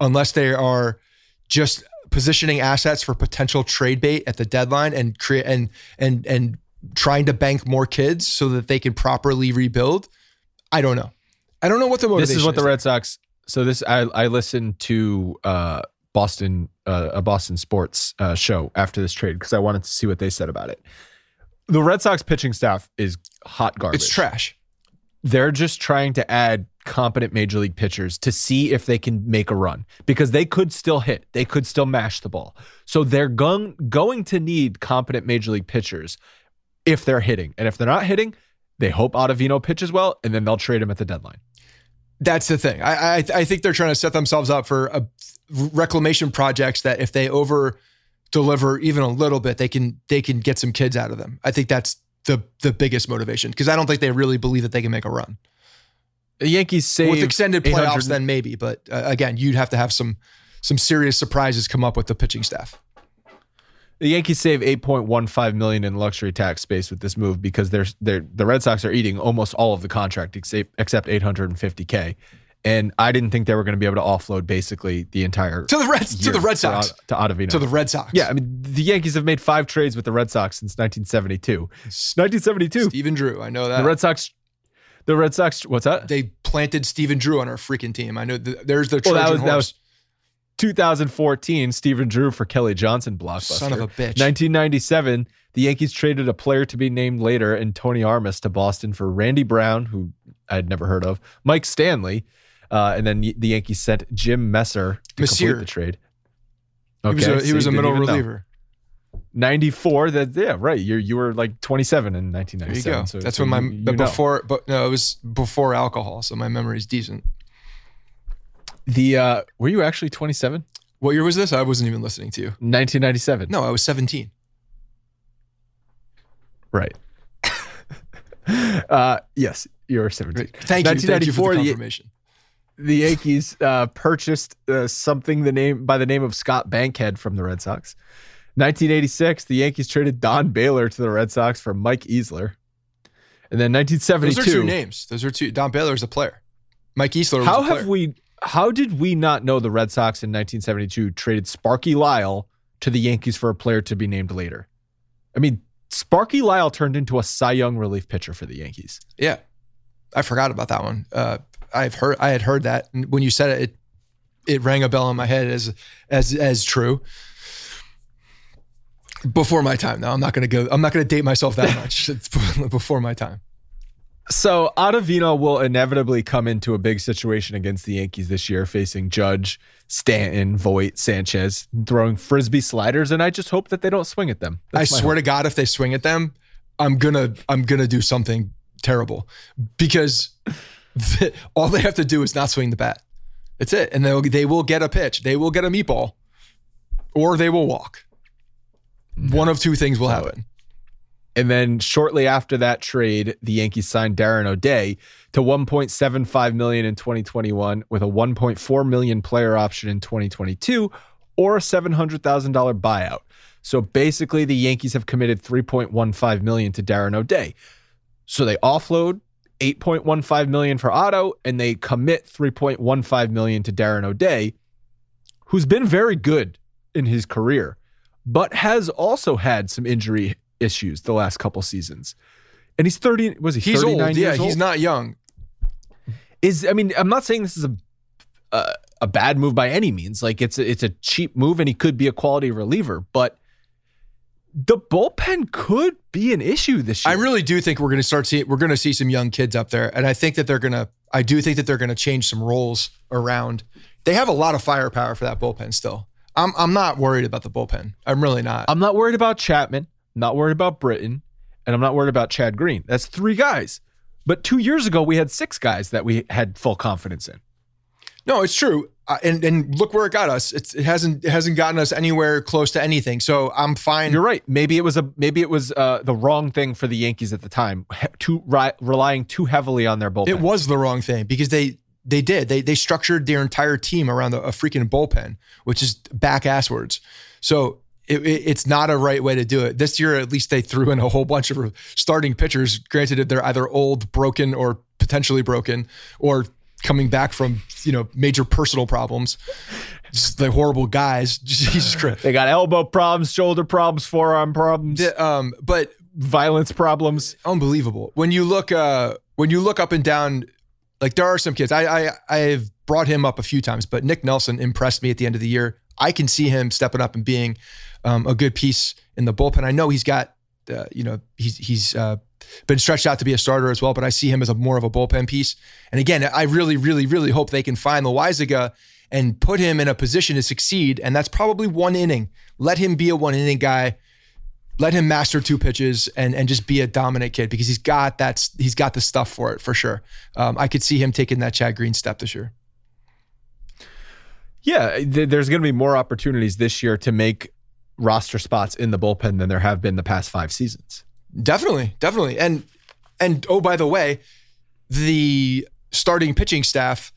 unless they are just positioning assets for potential trade bait at the deadline and create and and and trying to bank more kids so that they can properly rebuild. I don't know. I don't know what the motivation This is what the. Red Sox. So this I I listened to uh Boston uh, a Boston sports uh, show after this trade because I wanted to see what they said about it. The Red Sox pitching staff is hot garbage. It's trash. they're just trying to add competent major league pitchers to see if they can make a run because they could still hit, they could still mash the ball. So they're going going to need competent major league pitchers if they're hitting, and if they're not hitting, they hope Ottavino pitches well, and then they'll trade him at the deadline. That's the thing. I, I I think they're trying to set themselves up for a reclamation projects that if they over deliver even a little bit, they can they can get some kids out of them. I think that's the the biggest motivation because I don't think they really believe that they can make a run The Yankees save with extended playoffs. 800 Then maybe, but uh, again, you'd have to have some some serious surprises come up with the pitching staff. The Yankees save 8.15 million in luxury tax space with this move because they're, they're the Red Sox are eating almost all of the contract except except 850k. And I didn't think they were going to be able to offload basically the entire To the Reds, to the Red Sox, to Ottavino. to the Red Sox. yeah, I mean the Yankees have made five trades with the Red Sox since 1972. 1972. Stephen Drew. I know that. The Red Sox the Red Sox what's that? they planted Stephen Drew on our freaking team. I know th- there's the Well, that was- that horse. was 2014 Stephen Drew for Kelly Johnson blockbuster. Son of a bitch. 1997, the Yankees traded a player to be named later and Tony Armas to Boston for Randy Brown, who I had never heard of, Mike Stanley, uh, and then the Yankees sent Jim Messer to Messier. complete the trade. he was a, he was a middle even know. reliever. 94, that yeah, right. You you were like 27 in There you 1997. go. So, That's so when my you- you but know. before but no, it was before alcohol, so my memory is decent. The uh, were you actually 27? What year was this? I wasn't even listening to you. 1997. No, I was 17. Right. uh, yes, you're 17. Thank you. Thank you for the 1994, the- confirmation. the Yankees uh, purchased uh, something the name by the name of Scott Bankhead from the Red Sox. 1986, the Yankees traded Don Baylor to the Red Sox for Mike Easler. And then 1972. Those 1972. are two names. Those are two. Don Baylor is a player. Mike Easler was How a player. have we? How did we not know the Red Sox in 1972 traded Sparky Lyle to the Yankees for a player to be named later? I mean, Sparky Lyle turned into a Cy Young relief pitcher for the Yankees. Yeah, I forgot about that one. Uh, I've heard. I had heard that and when you said it, it, it rang a bell in my head as as as true. Before my time, though, I'm not going to go. I'm not going to date myself that much. It's before my time. So Ottavino will inevitably come into a big situation against the Yankees this year, facing Judge, Stanton, Voit, Sanchez, throwing frisbee sliders, and I just hope that they don't swing at them. I swear to God, if they swing at them, I'm gonna I'm gonna do something terrible because the, all they have to do is not swing the bat. That's it, and they'll they will get a pitch. They will get a meatball, or they will walk. One of two things will happen. And then shortly after that trade, the Yankees signed Darren O'Day to 1.75 million in 2021 with a 1.4 million player option in 2022 or a $700,000 buyout. So basically the Yankees have committed 3.15 million to Darren O'Day. So they offload 8.15 million for Otto and they commit 3.15 million to Darren O'Day, who's been very good in his career, but has also had some injury issues the last couple seasons. And he's 30 was he He's 39 old. Yeah, he's old? not young. is I mean, I'm not saying this is a a, a bad move by any means. Like it's a, it's a cheap move and he could be a quality reliever, but the bullpen could be an issue this year. I really do think we're going to start seeing we're going to see some young kids up there, and I think that they're going to. I do think that they're going to change some roles around. They have a lot of firepower for that bullpen still. I'm I'm not worried about the bullpen. I'm really not. I'm not worried about Chapman, not worried about Britton, and I'm not worried about Chad Green. That's three guys. But two years ago, we had six guys that we had full confidence in. No, it's true. Uh, and and look where it got us. It's, it hasn't it hasn't gotten us anywhere close to anything. So I'm fine. You're right. Maybe it was a maybe it was uh, the wrong thing for the Yankees at the time, too ri- relying too heavily on their bullpen. It was the wrong thing because they they did they they structured their entire team around the, a freaking bullpen, which is back asswards. So it, it- it's not a right way to do it. This year, at least they threw in a whole bunch of starting pitchers. Granted, they're either old, broken, or potentially broken, or coming back from you know major personal problems. Just the horrible guys. Jesus Christ. They got elbow problems, shoulder problems, forearm problems, um, but violence problems. unbelievable. When you look uh when you look up and down, like there are some kids. I I I've brought him up a few times, but Nick Nelson impressed me at the end of the year. I can see him stepping up and being um, a good piece in the bullpen. I know he's got uh, you know he's he's uh, been stretched out to be a starter as well, but I see him as a more of a bullpen piece. And again, I really really really hope they can find the Loaisiga and put him in a position to succeed. And that's probably one inning. Let him be a one inning guy let him master two pitches and and just be a dominant kid because he's got that he's got the stuff for it for sure. Um, I could see him taking that Chad Green step this year. Yeah, th- there's going to be more opportunities this year to make roster spots in the bullpen than there have been the past five seasons. Definitely, definitely. And and oh by the way, the starting pitching staff,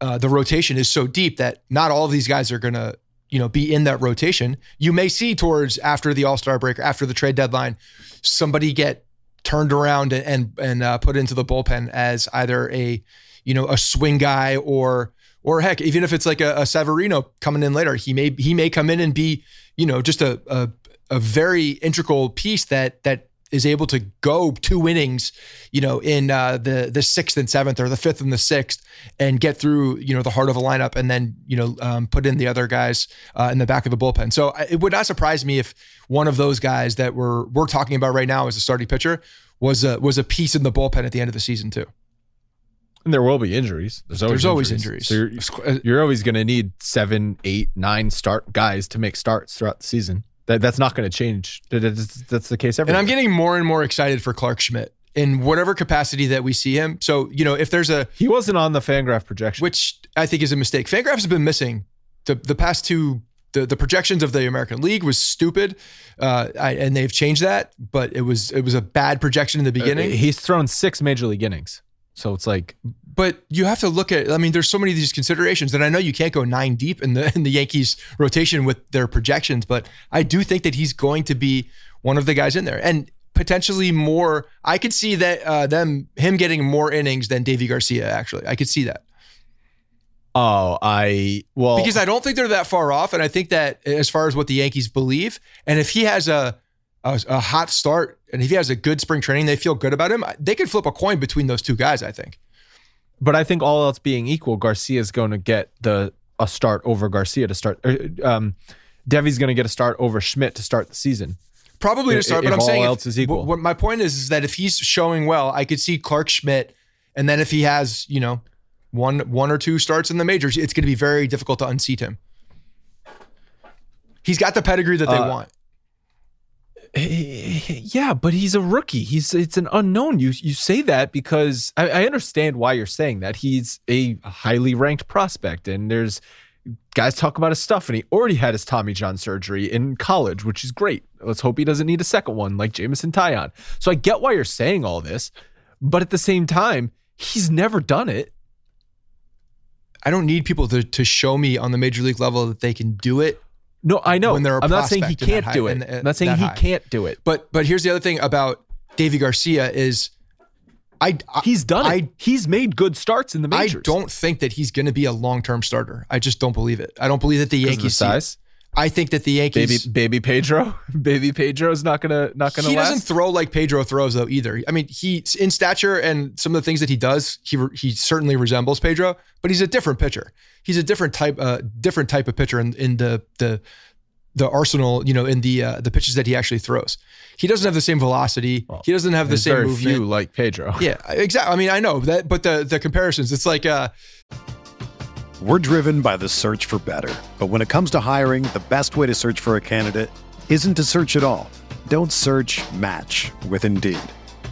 uh, the rotation is so deep that not all of these guys are gonna you know be in that rotation. You may see towards after the All Star break, after the trade deadline, somebody get turned around and and, and uh, put into the bullpen as either a you know a swing guy or or heck even if it's like a, a Severino coming in later, he may he may come in and be you know just a a, a very integral piece that that is able to go two innings, you know, in uh, the the sixth and seventh or the fifth and the sixth, and get through you know the heart of a lineup, and then you know um, put in the other guys uh, in the back of the bullpen. So it would not surprise me if one of those guys that we're we're talking about right now as a starting pitcher was a was a piece in the bullpen at the end of the season too. And there will be injuries. There's always There's always injuries. injuries. So you're, you're always going to need seven, eight, nine start guys to make starts throughout the season. That, that's not going to change. That's, the case every And I'm getting more and more excited for Clarke Schmidt. in whatever capacity that we see him. So, you know, if there's a He wasn't on the Fangraph projection. which I think is a mistake. Fangraphs has been missing the the past two. The, the projections of the American League was stupid, uh, I, and they've changed that. But it was it was a bad projection in the beginning. Uh, he's thrown six major league innings. So it's like but you have to look at. I mean, there's so many of these considerations, and I know you can't go nine deep in the in the Yankees rotation with their projections, but I do think that he's going to be one of the guys in there, and potentially more. I could see that uh, them him getting more innings than Deivi Garcia. Actually, I could see that. Oh, I well because I don't think they're that far off, and I think that as far as what the Yankees believe, and if he has a, a a, hot start and if he has a good spring training, they feel good about him. They could flip a coin between those two guys. I think. But I think all else being equal, Garcia is going to get the a start over Garcia to start. Um, Deivi's going to get a start over Schmidt to start the season. Probably to start, if but I'm all saying else if, is equal. What my point is is that if he's showing well, I could see Clarke Schmidt, and then if he has you know one one or two starts in the majors, it's going to be very difficult to unseat him. He's got the pedigree that they Uh, want. Eh, eh, eh, yeah, but he's a rookie. He's it's an unknown. You you say that because I, I understand why you're saying that. He's a highly ranked prospect, and there's guys talk about his stuff, and he already had his Tommy John surgery in college, which is great. Let's hope he doesn't need a second one like Jameson Taillon. So I get why you're saying all this, but at the same time, he's never done it. I don't need people to to show me on the major league level that they can do it. No, I know. When they're I'm not saying he prospect in that can't do it. in I'm not saying he high. can't do it. But but here's the other thing about Deivi Garcia is, I, I He's done it. He's made good starts in the majors. I don't think that he's going to be a long term starter. I just don't believe it. I don't believe that the the Yankees it. size. I think that the Yankees baby Pedro, baby Pedro is not gonna not gonna he last. doesn't throw like Pedro throws though either. I mean, he in stature and some of the things that he does, he he certainly resembles Pedro, but he's a different pitcher. He's a different type, uh, different type of pitcher in, in the the the arsenal. You know, in the uh, the pitches that he actually throws. He doesn't have the same velocity. he doesn't have the same very movement. few like Pedro. Yeah, exactly. I mean, I know that, but the the comparisons, it's like uh, We're driven by the search for better. But when it comes to hiring, the best way to search for a candidate isn't to search at all. Don't search match with Indeed.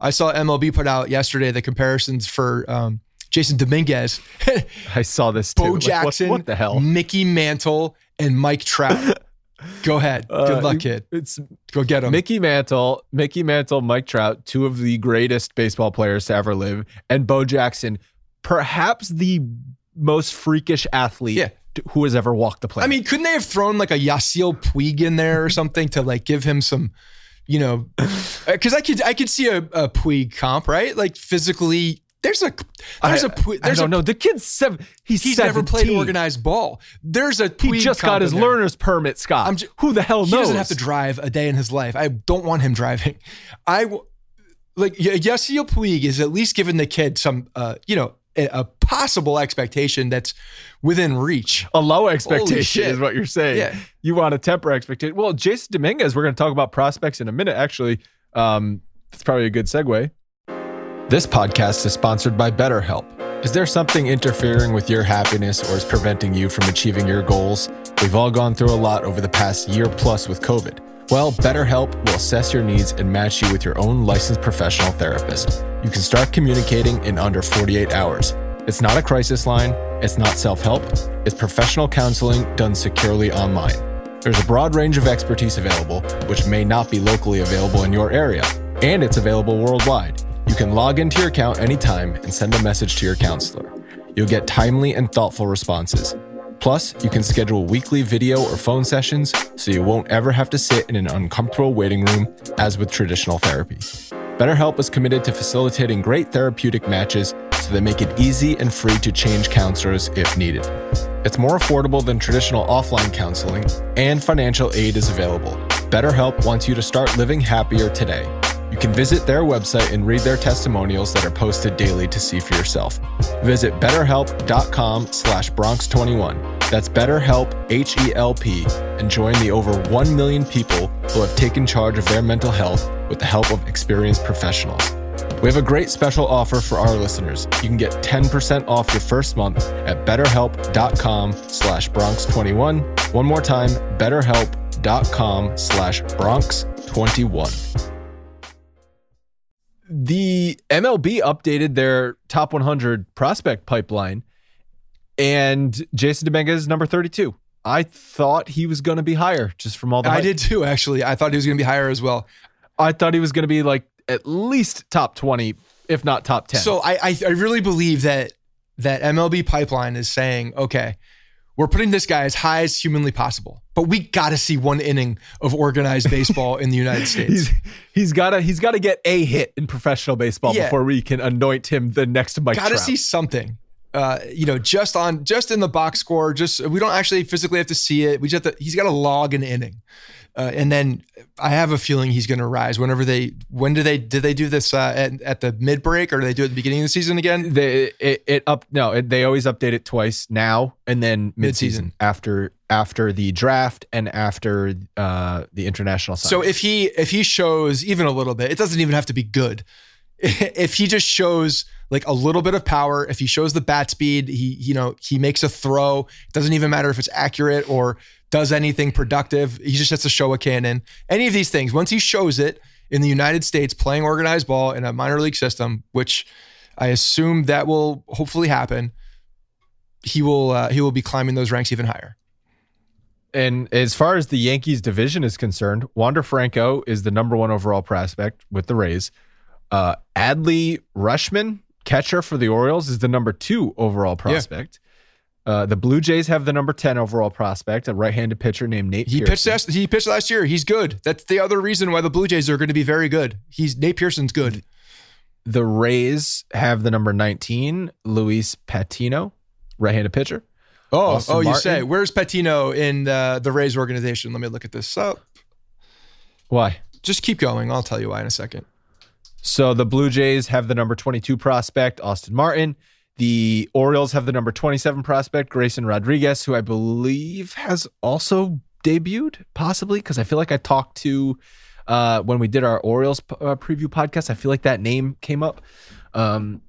I saw MLB put out yesterday the comparisons for um, Jasson Domínguez, I saw this too. Bo Like, Jackson, what, the hell? Mickey Mantle, and Mike Trout. Go ahead. Good Uh, luck, kid. It's Go get him. Mickey Mantle, Mickey Mantle, Mike Trout, two of the greatest baseball players to ever live, and Bo Jackson, perhaps the most freakish athlete Yeah. who has ever walked the planet. I mean, couldn't they have thrown like a Yasiel Puig in there or something to like give him some, you know, because I could I could see a, a Puig comp, right? Like physically, there's a there's I- a Puig, I don't a know. The kid's seven. He's, he's never played 17. organized ball. There's a He just got his learner's permit, Scott. I'm ju- who the hell knows? He doesn't have to drive a day in his life. I don't want him driving. I like Yasiel Puig is at least giving the kid some, uh, you know, a, a possible expectation that's within reach. A low expectation is what you're saying. Yeah. You want to temper expectation. Well, Jasson Domínguez, we're going to talk about prospects in a minute. Actually, um, that's probably a good segue. This podcast is sponsored by BetterHelp. Is there something interfering with your happiness or is preventing you from achieving your goals? We've all gone through a lot over the past year plus with COVID. Well, BetterHelp will assess your needs and match you with your own licensed professional therapist. You can start communicating in under 48 hours. It's not a crisis line, it's not self help, it's professional counseling done securely online. There's a broad range of expertise available, which may not be locally available in your area, and it's available worldwide. You can log into your account anytime and send a message to your counselor. You'll get timely and thoughtful responses. Plus, you can schedule weekly video or phone sessions so you won't ever have to sit in an uncomfortable waiting room as with traditional therapy. BetterHelp is committed to facilitating great therapeutic matches so they make it easy and free to change counselors if needed. It's more affordable than traditional offline counseling, and financial aid is available. BetterHelp wants you to start living happier today. You can visit their website and read their testimonials that are posted daily to see for yourself. Visit betterhelp.com slash bronx21. That's betterhelp, H-E-L-P, and join the over 1 million people who have taken charge of their mental health with the help of experienced professionals. We have a great special offer for our listeners. You can get 10% off your first month at betterhelp.com slash bronx21. One more time, betterhelp.com slash bronx21 the MLB updated their top 100 prospect pipeline, and Jasson Domínguez is number 32. I thought he was going to be higher just from all the. I hype. did too, actually. I thought he was going to be higher as well. I thought he was going to be like at least top 20, if not top 10. So I, I, I really believe that that MLB pipeline is saying, okay, we're putting this guy as high as humanly possible, but we got to see one inning of organized baseball in the United States. he's he's got to he's got to get a hit in professional baseball Yeah. before we can anoint him the next Mike got to see something. Uh, you know, just on just in the box score. Just we don't actually physically have to see it. We just have to, he's got to log an inning, uh, and then I have a feeling he's going to rise whenever they. When do they did they do this uh, at, at the mid break or do they do it at the beginning of the season again? they it, it up no it, they always update it twice now and then Mid-season. mid-season after after the draft and after uh the international So signing. if he if he shows even a little bit, it doesn't even have to be good. If he just shows like a little bit of power, if he shows the bat speed, he you know he makes a throw. It doesn't even matter if it's accurate or does anything productive. He just has to show a cannon. Any of these things, once he shows it in the United States, playing organized ball in a minor league system, which I assume that will hopefully happen, he will uh, he will be climbing those ranks even higher. and as far as the Yankees division is concerned, Wander Franco is the number one overall prospect with the Rays. Uh, Adley Rutschman, catcher for the Orioles, is the number two overall prospect. Uh, the Blue Jays have the number 10 overall prospect, a right handed pitcher named Nate He Pearson. pitched last, he pitched last year. He's good. That's the other reason why the Blue Jays are going to be very good. He's Nate Pearson's good. The Rays have the number 19, Luis Patino, right handed pitcher. Oh, Austin oh, you Martin. say where's Patino in uh, the Rays organization? Let me look at this up. Why? Just keep going. I'll tell you why in a second. So the Blue Jays have the number 22 prospect, Austin Martin. The Orioles have the number 27 prospect, Grayson Rodriguez, who I believe has also debuted, possibly, because I feel like I talked to uh, when we did our Orioles uh, preview podcast. I feel like that name came up. Um,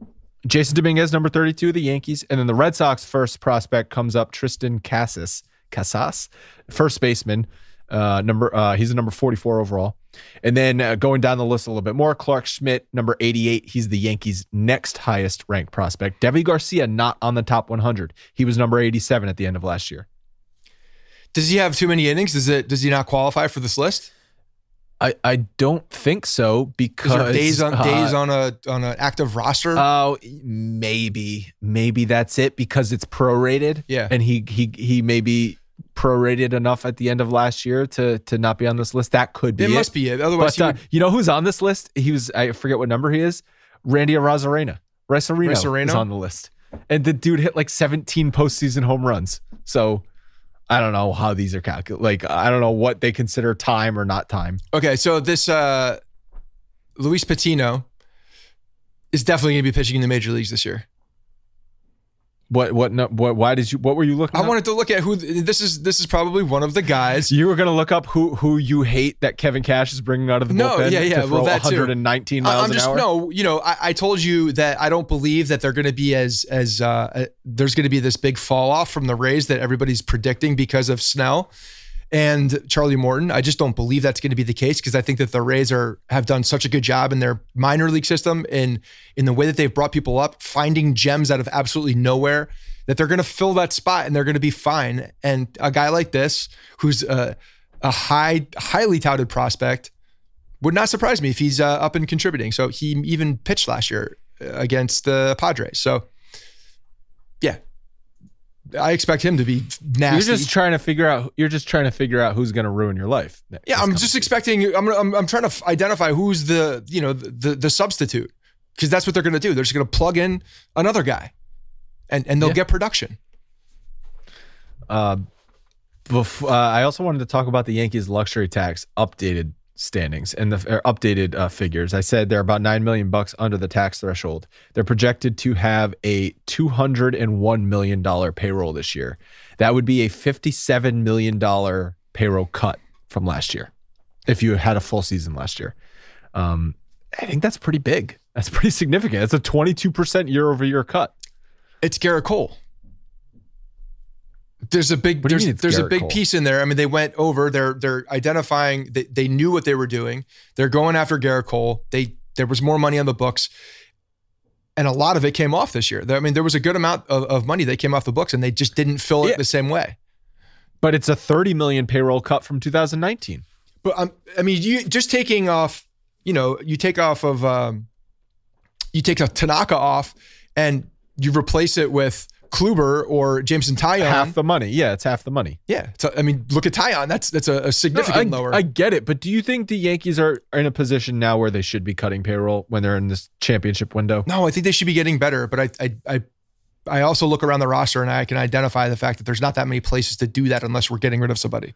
Jasson Domínguez, number 32 of the Yankees. And then the Red Sox first prospect comes up, Triston Casas, Casas, first baseman. Uh, number uh, he's a number 44 overall. And then uh, going down the list a little bit more, Clarke Schmidt, number 88. He's the Yankees' next highest ranked prospect. Deivi Garcia, not on the top 100. He was number 87 at the end of last year. Does he have too many innings? Does it? Does he not qualify for this list? I, I don't think so because days on uh, days on a on an active roster? Oh, maybe, maybe that's it because it's prorated. Yeah. and he he he maybe prorated enough at the end of last year to to not be on this list. That could be it must be it. Otherwise, But uh, would, you know who's on this list? He was I forget what number he is. Randy Arozarena. Rosareno? is on the list, and the dude hit like 17 postseason home runs. So I don't know how these are calculated. Like I don't know what they consider time or not time. okay. So this uh, Luis Patino is definitely going to be pitching in the major leagues this year. What what no, what? Why did you? What were you looking? I up? wanted to look at who this is. This is probably one of the guys. You were gonna look up who who you hate that Kevin Cash is bringing out of the No, bullpen yeah, yeah, to well, throw that too. 119 miles I- I'm an just hour. no, you know, I, I told you that I don't believe that they're going to be as as uh, uh, there's going to be this big fall off from the Rays that everybody's predicting because of Snell and Charlie Morton. I just don't believe that's going to be the case because I think that the Rays are have done such a good job in their minor league system and in the way that they've brought people up, finding gems out of absolutely nowhere. That they're going to fill that spot and they're going to be fine. And a guy like this, who's a, a high, highly touted prospect, would not surprise me if he's uh, up and contributing. So he even pitched last year uh, against the Padres. So I expect him to be nasty. You're just trying to figure out. You're just trying to figure out who's going to ruin your life. yeah, I'm just expecting. I'm, I'm I'm trying to identify who's the you know the the substitute because that's what they're going to do. They're just going to plug in another guy, and and they'll Yeah. get production. Uh, before, uh, I also wanted to talk about the Yankees luxury tax updated standings and the or updated uh, figures. I said they're about nine million bucks under the tax threshold. They're projected to have a two hundred and one million dollar payroll this year. That would be a fifty-seven million dollar payroll cut from last year if you had a full season last year. Um, I think that's pretty big. That's pretty significant. It's a twenty-two percent year-over-year cut. It's Gerrit Cole. There's a big What do you there's there's a big Cole? piece in there. I mean, they went over. They're they're identifying. They, they knew what they were doing. They're going after Gerrit Cole. They there was more money on the books, and a lot of it came off this year. I mean, there was a good amount of, of money that came off the books, and they just didn't fill it Yeah. the same way. But it's a thirty million payroll cut from 2019. But um, I mean, you just taking off. You know, you take off of um, you take a Tanaka off, and you replace it with Kluber or Jameson Taillon. half the money. Yeah, it's half the money. Yeah, so, I mean, look at Tyon. That's that's a, a significant I, lower. I get it, but do you think the Yankees are are in a position now where they should be cutting payroll when they're in this championship window? no, I think they should be getting better. But I, I, I, I also look around the roster and I can identify the fact that there's not that many places to do that unless we're getting rid of somebody.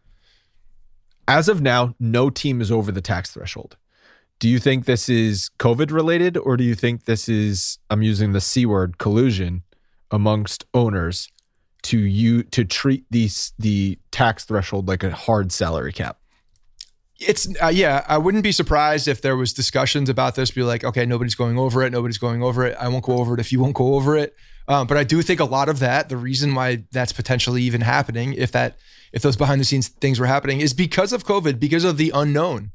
As of now, no team is over the tax threshold. Do you think this is COVID related, or do you think this is I'm using the c word collusion amongst owners to you to treat these the tax threshold like a hard salary cap? It's uh, yeah. I wouldn't be surprised if there was discussions about this. Be like, okay, nobody's going over it. Nobody's going over it. I won't go over it if you won't go over it. Um, but I do think a lot of that, the reason why that's potentially even happening, if that, if those behind the scenes things were happening, is because of COVID, because of the unknown.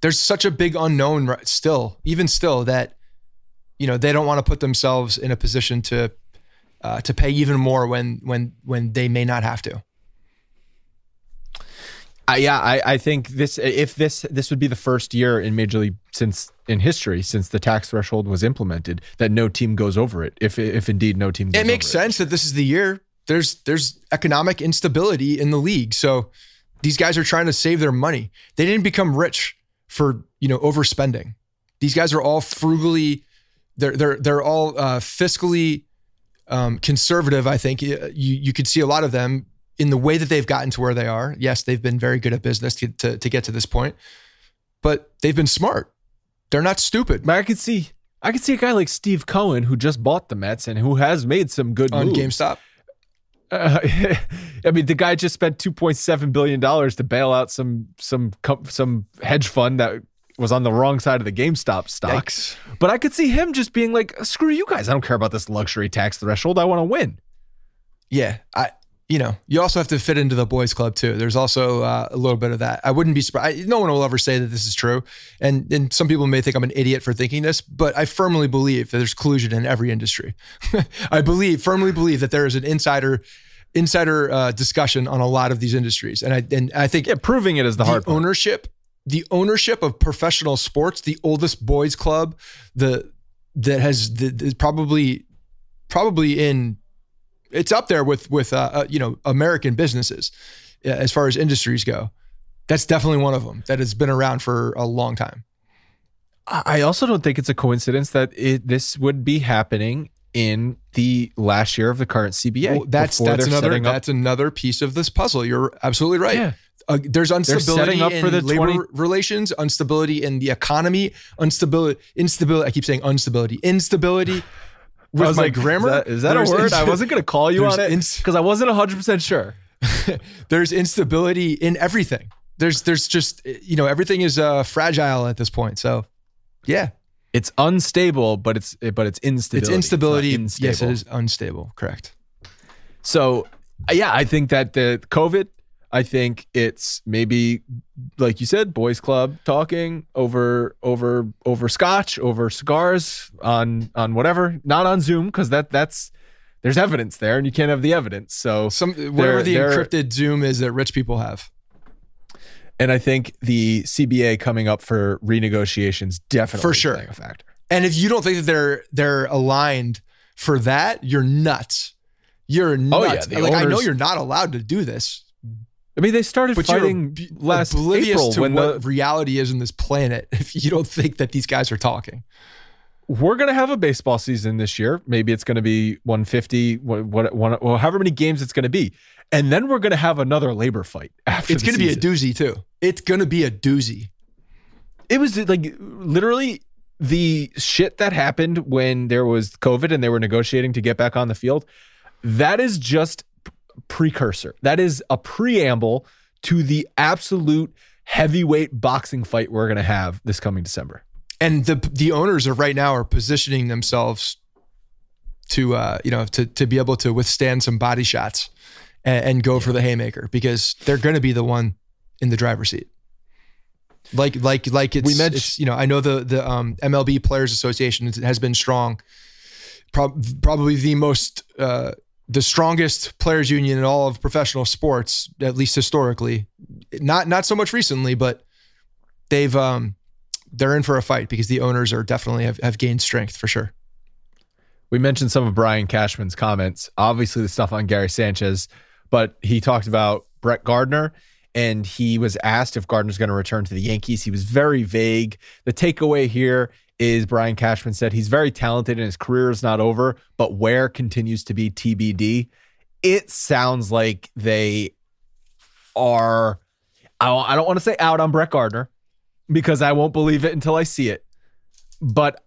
There's such a big unknown still, even still, that you know they don't want to put themselves in a position to uh, to pay even more when when when they may not have to. Uh, yeah, I, I think this if this this would be the first year in Major League since in history since the tax threshold was implemented that no team goes over it. If if indeed no team, goes it makes sense that this is the year. There's there's economic instability in the league, so these guys are trying to save their money. They didn't become rich for you know overspending. These guys are all frugally. They're they're they're all uh, fiscally um, conservative. I think you you could see a lot of them in the way that they've gotten to where they are. Yes, they've been very good at business to to, to get to this point, but they've been smart. They're not stupid But I could see I could see a guy like Steve Cohen who just bought the Mets and who has made some good on moves. GameStop. Uh, I mean, the guy just spent two point seven billion dollars to bail out some some some hedge fund that was on the wrong side of the GameStop stock. Yikes. But I could see him just being like, "Screw you guys! I don't care about this luxury tax threshold. I want to win." Yeah, I you know you also have to fit into the boys club too. There's also uh, a little bit of that. I wouldn't be surprised. No one will ever say that this is true, and and some people may think I'm an idiot for thinking this, but I firmly believe that there's collusion in every industry. I believe firmly believe that there is an insider insider uh, discussion on a lot of these industries, and I and I think Yeah, proving it is the, the hard part. ownership the ownership of professional sports the oldest boys club the that has the, the- probably probably in it's up there with with uh, uh, you know american businesses as far as industries go that's definitely one of them that has been around for a long time I I also don't think it's a coincidence that it, this would be happening in the last year of the current CBA. Well, that's that's another that's another piece of this puzzle you're absolutely right Yeah. Uh, there's instability up in for the labor 20 relations, instability in the economy, instability, instability. I keep saying instability, instability. I was my like, grammar, Is that, is that a word? inst- I wasn't going to call you on it because I wasn't 100% sure. there's instability in everything. There's there's just you know everything is uh, fragile at this point. So yeah, It's unstable, but it's but it's instability. it's instability. not yes, it is unstable. Correct. So, yeah, I think that the COVID, I think it's maybe like you said, boys club talking over over over scotch, over cigars on on whatever, not on Zoom because that that's there's evidence there and you can't have the evidence. So Some whatever the encrypted Zoom is that rich people have. And I think the CBA coming up for renegotiations definitely For sure. a factor. And if you don't think that they're they're aligned for that, you're nuts. You're nuts. Oh, yeah, the like I know you're not allowed to do this, I mean, they started but you're fighting ob- last oblivious April to when what the, reality is in this planet. If you don't think that these guys are talking, we're going to have a baseball season this year. Maybe it's going to be 150, what, what, one, well, however many games it's going to be. And then we're going to have another labor fight after it's going to be a doozy too. It's going to be a doozy. It was like literally the shit that happened when there was COVID and they were negotiating to get back on the field. That is just precursor. That is a preamble to the absolute heavyweight boxing fight we're going to have this coming December. and the the owners of right now are positioning themselves to uh you know to to be able to withstand some body shots and, and go for the haymaker because they're going to be the one in the driver's seat. Like like like it's, We mentioned- it's you know I know the the um, MLB Players Association has been strong, prob- probably the most uh, the strongest players union in all of professional sports at least historically. Not not so much recently, but they've um they're in for a fight because the owners are definitely have, have gained strength for sure. We mentioned some of Brian Cashman's comments, obviously the stuff on Gary Sanchez, but he talked about Brett Gardner and he was asked if Gardner's going to return to the Yankees. He was very vague. The takeaway here is Brian Cashman said he's very talented and his career is not over, but where continues to be TBD. It sounds like they are, I don't, want to say out on Brett Gardner because I won't believe it until I see it. But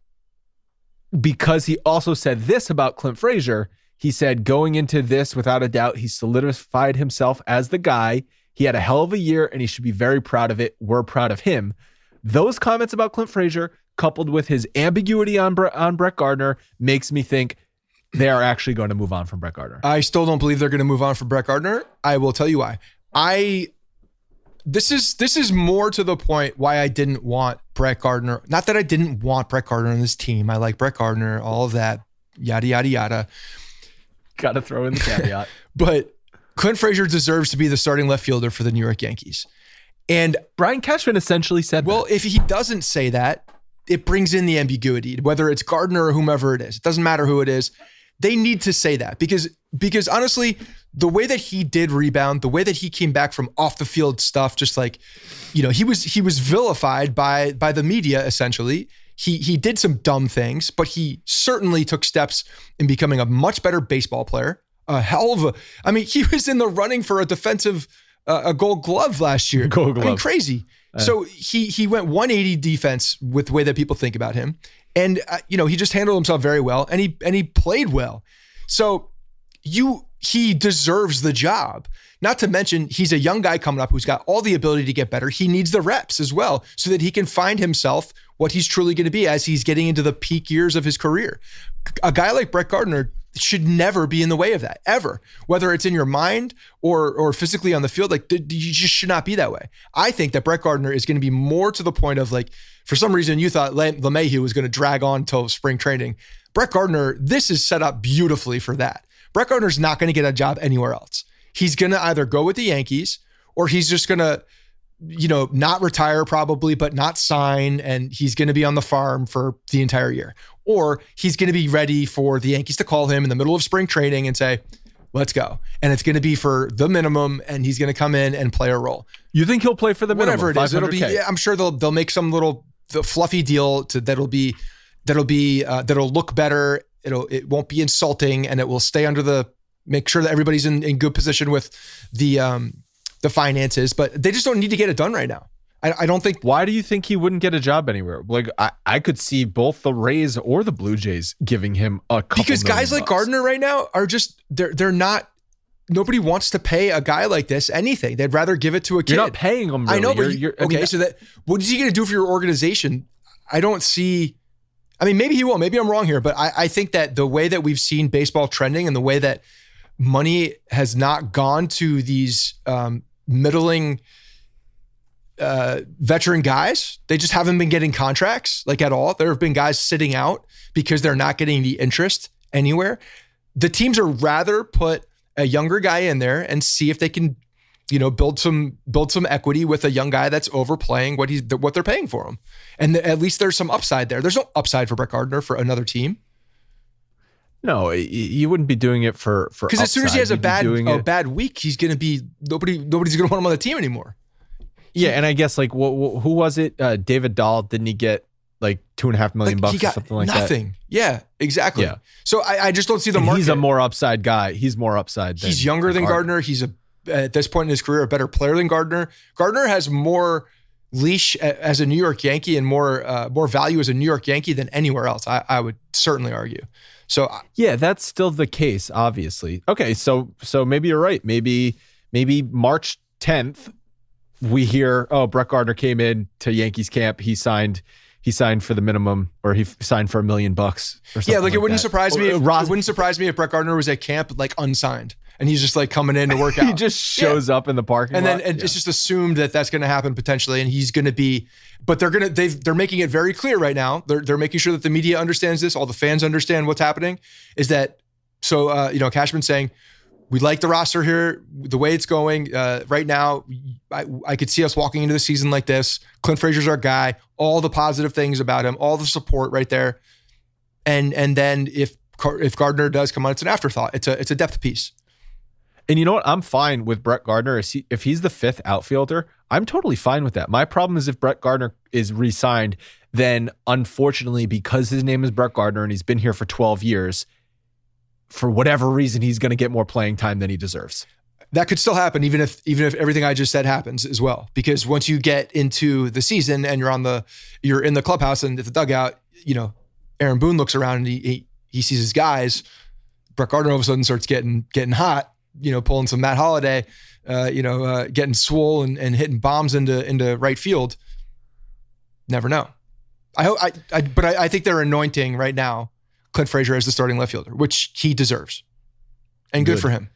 because he also said this about Clint Frazier. He said going into this, without a doubt, he solidified himself as the guy. He had a hell of a year and he should be very proud of it. We're proud of him. Those comments about Clint Frazier, coupled with his ambiguity on, Bre- on Brett Gardner, makes me think they are actually going to move on from Brett Gardner. I still don't believe they're going to move on from Brett Gardner. I will tell you why. I this is this is more to the point why I didn't want Brett Gardner. Not that I didn't want Brett Gardner on this team. I like Brett Gardner, all of that, yada yada yada. Got to throw in the caveat. But Clint Frazier deserves to be the starting left fielder for the New York Yankees. And Brian Cashman essentially said, well, that. if he doesn't say that, it brings in the ambiguity, whether it's Gardner or whomever it is. It doesn't matter who it is. They need to say that because because honestly, the way that he did rebound, the way that he came back from off the field stuff, just like, you know, he was he was vilified by by the media essentially. He he did some dumb things, but he certainly took steps in becoming a much better baseball player. A hell of a, I mean, he was in the running for a defensive uh, a Gold Glove last year. Gold Glove, I mean, Glove. Crazy. So he he went 180 defense with the way that people think about him, and uh, you know he just handled himself very well, and he and he played well. So you he deserves the job. Not to mention he's a young guy coming up who's got all the ability to get better. He needs the reps as well so that he can find himself what he's truly going to be as he's getting into the peak years of his career. A guy like Brett Gardner should never be in the way of that ever, whether it's in your mind or or physically on the field. Like th- you just should not be that way. I think that Brett Gardner is going to be more to the point of like, for some reason you thought Le- LeMahieu was going to drag on till spring training. Brett Gardner, this is set up beautifully for that. Brett Gardner's not going to get a job anywhere else. He's going to either go with the Yankees or he's just going to, you know, not retire probably, but not sign. And he's going to be on the farm for the entire year. Or he's going to be ready for the Yankees to call him in the middle of spring training and say, let's go. And it's going to be for the minimum and he's going to come in and play a role. you think he'll play for the minimum, Whatever it is, it'll be, yeah, I'm sure they'll, they'll make some little the fluffy deal to that'll be, that'll be, uh, that'll look better. It'll, it won't be insulting and it will stay under the, make sure that everybody's in, in good position with the, um, the finances, but they just don't need to get it done right now. I, I don't think Why do you think he wouldn't get a job anywhere? Like I, I could see both the Rays or the Blue Jays giving him a couple because guys million like. Gardner right now are just they're they're not. Nobody wants to pay a guy like this anything. They'd rather give it to a kid. You're not paying him. I know, but You're- you- you're- I mean, okay. so that what is he going to do for your organization? I don't see. I mean, maybe he will. Maybe I'm wrong here, but I, I think that the way that we've seen baseball trending and the way that money has not gone to these um, middling uh, veteran guys, they just haven't been getting contracts like at all. There have been guys sitting out because they're not getting the interest anywhere. The teams are rather put a younger guy in there and see if they can you know, build some build some equity with a young guy that's overplaying what he's what they're paying for him, and at least there's some upside there. There's no upside for Brett Gardner for another team. No, you wouldn't be doing it for for because as soon as he has a You'd bad a it- bad week, he's going to be nobody. Nobody's going to want him on the team anymore. Yeah, and I guess like wh- wh- who was it? Uh, David Dahl didn't he get like two and a half million Like, bucks he or something like that? nothing. Yeah, exactly. Yeah. So I, I just don't see the And market. he's a more upside guy. He's more upside. Than, He's younger than Gardner. He's a at this point in his career a better player than Gardner. Gardner has more leash as a New York Yankee and more uh, more value as a New York Yankee than anywhere else. I, I would certainly argue. So I- Yeah, that's still the case, obviously. Okay, so so maybe you're right. Maybe maybe March 10th we hear, oh, Brett Gardner came in to Yankees camp. He signed he signed for the minimum or he f- signed for a million bucks or something. yeah, like, it wouldn't that. surprise me. Or, If, Ros- it wouldn't surprise me if Brett Gardner was at camp like unsigned and he's just like coming in to work out. he just shows up in the parking and then lot. and it's just assumed that that's going to happen potentially, and he's going to be. But they're gonna they they're making it very clear right now. They're they're making sure that the media understands this, all the fans understand what's happening. Is that so? Uh, you know, Cashman saying we like the roster here, the way it's going uh, right now. I, I could see us walking into the season like this. Clint Frazier's our guy. All the positive things about him, all the support right there, and and then if if Gardner does come on, it's an afterthought. It's a it's a depth piece. And you know what? I'm fine with Brett Gardner. He, if he's the fifth outfielder, I'm totally fine with that. My problem is if Brett Gardner is re signed, then unfortunately, because his name is Brett Gardner and he's been here for 12 years, for whatever reason, he's going to get more playing time than he deserves. That could still happen even if even if everything I just said happens as well. Because once you get into the season and you're on the you're in the clubhouse and at the dugout, you know, Aaron Boone looks around and he he, he sees his guys. Brett Gardner all of a sudden starts getting getting hot, you know, pulling some Matt Holliday, uh, you know, uh, getting swole and, and hitting bombs into into right field. Never know. I hope I, I but I, I think they're anointing right now Clint Frazier as the starting left fielder, which he deserves. And good Good. for him.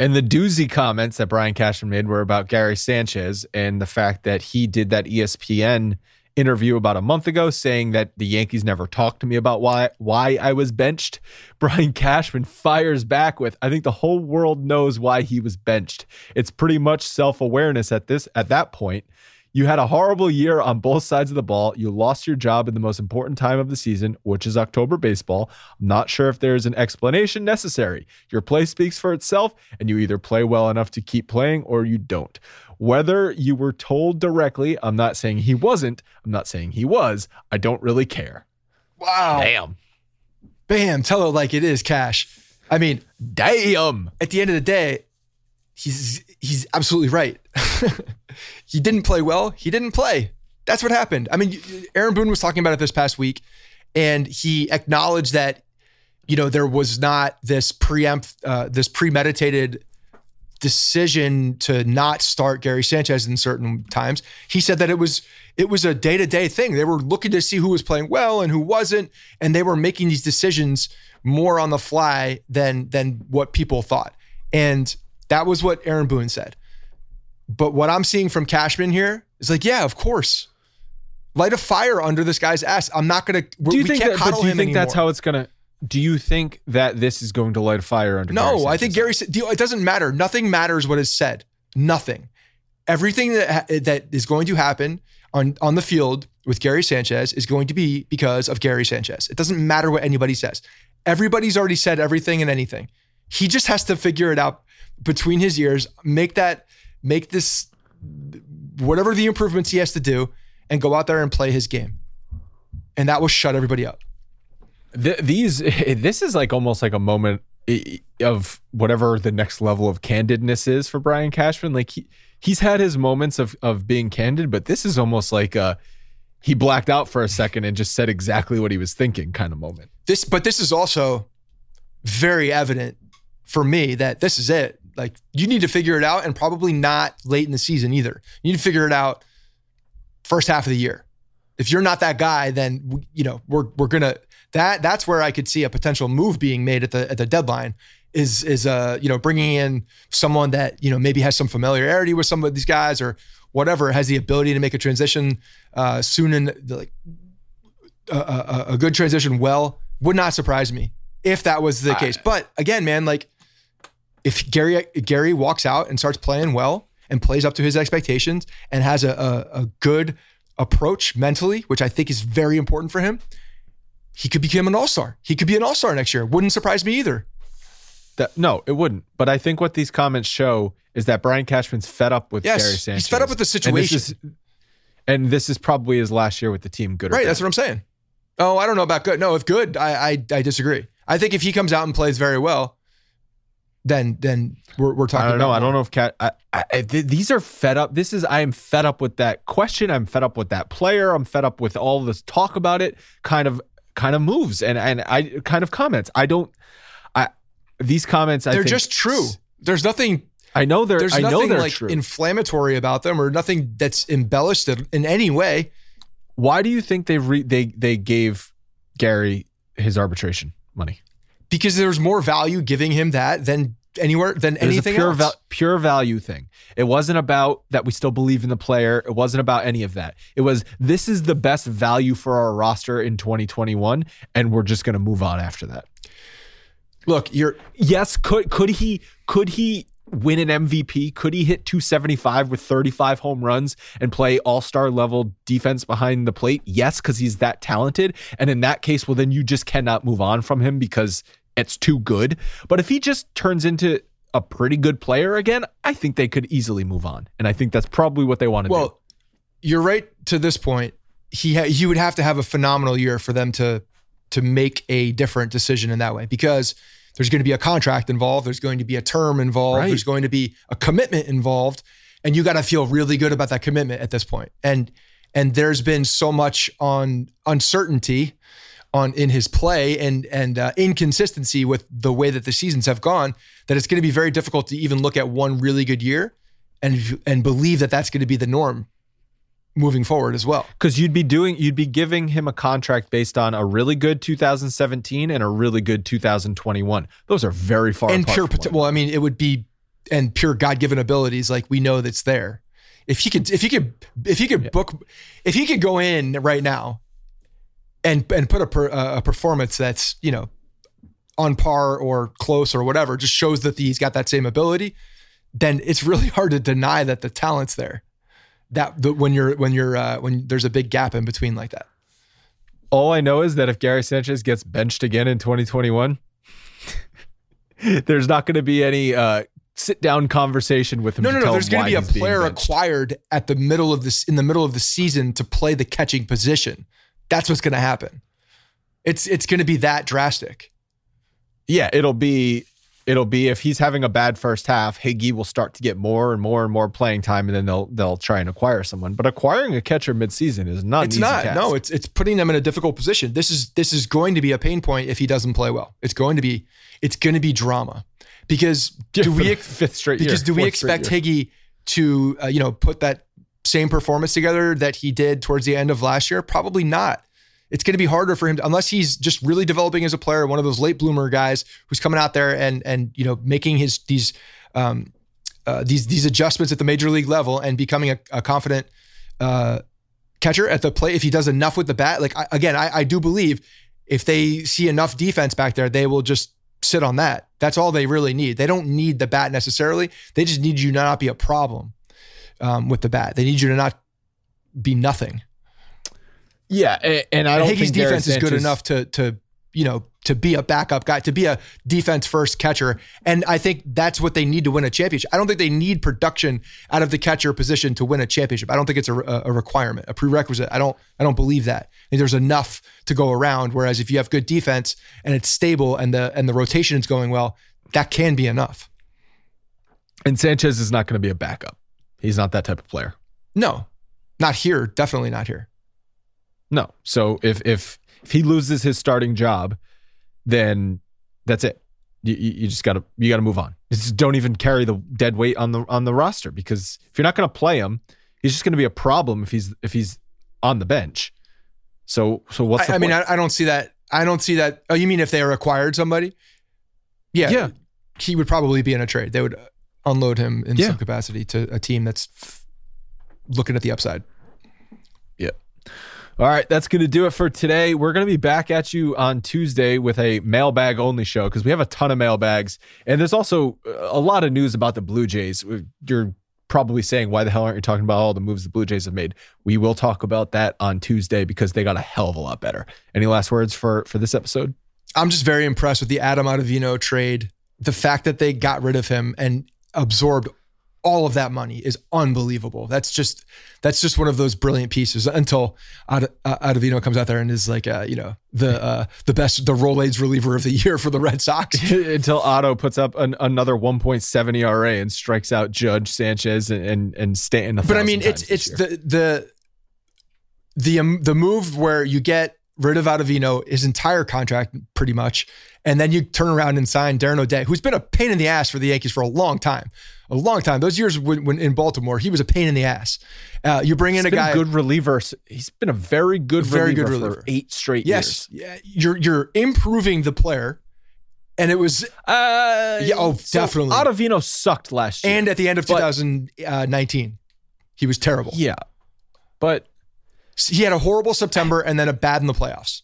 And the doozy comments that Brian Cashman made were about Gary Sanchez and the fact that he did that ESPN interview about a month ago saying that the Yankees never talked to me about why why I was benched. Brian Cashman fires back with I think the whole world knows why he was benched. It's pretty much self-awareness at this at that point. You had a horrible year on both sides of the ball. You lost your job in the most important time of the season, which is October baseball. I'm not sure if there's an explanation necessary. Your play speaks for itself, and you either play well enough to keep playing or you don't. Whether you were told directly, I'm not saying he wasn't, I'm not saying he was, I don't really care. Wow. Damn. Bam, tell it like it is, Cash. I mean, Damn. at the end of the day, he's he's absolutely right. he didn't play well. He didn't play. That's what happened. I mean, Aaron Boone was talking about it this past week, and he acknowledged that you know there was not this preempt, uh, this premeditated decision to not start Gary Sanchez in certain times. He said that it was it was a day to day thing. They were looking to see who was playing well and who wasn't, and they were making these decisions more on the fly than than what people thought. And that was what Aaron Boone said. But what I'm seeing from Cashman here is like, yeah, of course. Light a fire under this guy's ass. I'm not gonna. Do you we think can't that, do you him think that's how it's gonna do you think that this is going to light a fire under No, I think Gary. said- It doesn't matter. Nothing matters what is said. Nothing. Everything that that is going to happen on on the field with Gary Sanchez is going to be because of Gary Sanchez. It doesn't matter what anybody says. Everybody's already said everything and anything. He just has to figure it out between his ears. Make that. Make this. Whatever the improvements he has to do, and go out there and play his game. And that will shut everybody up. Th- these this is like almost like a moment of whatever the next level of candidness is for Brian Cashman. Like he he's had his moments of of being candid, but this is almost like uh he blacked out for a second and just said exactly what he was thinking kind of moment. this but this is also very evident for me that this is it like you need to figure it out and probably not late in the season either you need to figure it out first half of the year if you're not that guy then you know we're we're gonna that that's where i could see a potential move being made at the at the deadline is is uh you know bringing in someone that you know maybe has some familiarity with some of these guys or whatever has the ability to make a transition uh soon and like a, a, a good transition well would not surprise me if that was the case. But again, man, like if Gary Gary walks out and starts playing well and plays up to his expectations and has a, a, a good approach mentally, which I think is very important for him, he could become an all star. He could be an all star next year. Wouldn't surprise me either. That, no, it wouldn't. But I think what these comments show is that Brian Cashman's fed up with Yes, Gary Sanchez. he's fed up with the situation. And this, is, and this is probably his last year with the team. Good, or Right. That's what I'm saying. Oh, I don't know about good. No, if good, I, I I disagree. I think if he comes out and plays very well, then then we're, we're talking. I don't know. about I don't know if cat. I, I, th- these are fed up. This is. I am fed up with that question. I'm fed up with that player. I'm fed up with all this talk about it. Kind of, kind of moves and and I kind of comments. I don't. I these comments. I They're just true. There's nothing. I know they're. There's I know nothing they're like true. inflammatory about them, or nothing that's embellished in any way. Why do you think they re, they they gave Gary his arbitration money? Because there's more value giving him that than anywhere than It was anything a pure else. val- pure value thing. It wasn't about that we still believe in the player. It wasn't about any of that. It was this is the best value for our roster in 2021 and we're just going to move on after that. Look, you're Yes, could could he could he win an MVP? Could he hit 275 with 35 home runs and play all-star level defense behind the plate? Yes, cuz he's that talented. And in that case, well then you just cannot move on from him because it's too good. But if he just turns into a pretty good player again, I think they could easily move on. And I think that's probably what they want to do. well. You're right to this point. He ha- he would have to have a phenomenal year for them to to make a different decision in that way because there's going to be a contract involved. There's going to be a term involved. Right. There's going to be a commitment involved, and you got to feel really good about that commitment at this point. And and there's been so much on uncertainty on in his play and and uh, inconsistency with the way that the seasons have gone that it's going to be very difficult to even look at one really good year and and believe that that's going to be the norm moving forward as well. Because you'd be doing, you'd be giving him a contract based on a really good 2017 and a really good 2021. Those are very far and apart pure well i mean it would be and pure god-given abilities like we know that's there if he could if he could if he could book if he could go in right now and and put a per, a performance that's you know on par or close or whatever just shows that he's got that same ability then it's really hard to deny that the talent's there that the, when you're when you're uh, when there's a big gap in between like that All I know is that if Gary Sanchez gets benched again in 2021, there's not going to be any uh, sit down conversation with him. No, no, no. There's going to be a player acquired at the middle of this in the middle of the season to play the catching position. That's what's going to happen. It's it's going to be that drastic. Yeah, it'll be it'll be if he's having a bad first half, Higgy will start to get more and more and more playing time, and then they'll they'll try and acquire someone. But acquiring a catcher midseason is not. it's not. task. No, it's it's putting them in a difficult position. This is this is going to be a pain point if he doesn't play well. It's going to be it's going to be drama because do we fifth straight because year, do we expect Higgy to uh, you know put that same performance together that he did towards the end of last year? Probably not. It's going to be harder for him to, unless he's just really developing as a player, one of those late bloomer guys who's coming out there and and you know making his these um, uh, these these adjustments at the major league level and becoming a, a confident uh, catcher at the plate. If he does enough with the bat, like I, again, I, I do believe if they see enough defense back there, they will just sit on that. That's all they really need. They don't need the bat necessarily. They just need you to not be a problem um, with the bat. They need you to not be nothing. Yeah, a- and I don't Higgins' think Gary defense is good enough to to you know to be a backup guy, to be a defense first catcher, and I think that's what they need to win a championship. I don't think they need production out of the catcher position to win a championship. I don't think it's a, a requirement, a prerequisite. I don't I don't believe that. I think there's enough to go around. Whereas if you have good defense and it's stable and the and the rotation is going well, that can be enough. And Sanchez is not going to be a backup. He's not that type of player. No, not here. Definitely not here. No. So if if if he loses his starting job, then that's it. You, you just gotta you gotta move on. Just don't even carry the dead weight on the on the roster because if you're not gonna play him, he's just gonna be a problem if he's if he's on the bench. So so what's the I, I mean. I, I don't see that. I don't see that. Oh, you mean if they acquired somebody? Yeah, Yeah. He would probably be in a trade. They would unload him in Yeah. some capacity to a team that's looking at the upside. Yeah. All right, that's going to do it for today. We're going to be back at you on Tuesday with a mailbag only show because we have a ton of mailbags. And there's also uh, a lot of news about the Blue Jays. You're probably saying, why the hell aren't you talking about all the moves the Blue Jays have made? We will talk about that on Tuesday because they got a hell of a lot better. Any last words for for this episode? I'm just very impressed with the Adam Ottavino trade. The fact that they got rid of him and absorbed all of that money is unbelievable. That's just that's just one of those brilliant pieces. Until Ad, uh, comes out there and is like, uh, you know, the uh, the best the Rolaids reliever of the year for the Red Sox. Until Otto puts up an, another 1.7 ERA and strikes out Judge Sanchez and and, and Stanton. But I mean, it's it's the the the um, the move where you get rid of Ottavino, his entire contract pretty much, and then you turn around and sign Darren O'Day, who's been a pain in the ass for the Yankees for a long time, a long time. Those years when, when in Baltimore, he was a pain in the ass. Uh, you bring in He's a guy, a good reliever. He's been a very good, very reliever good reliever for eight straight yes, years. Yeah, you're you're improving the player. And it was, uh, yeah, oh, so definitely. Ottavino sucked last year, and at the end of 2019, he was terrible. Yeah, but he had a horrible September and then a bad in the playoffs.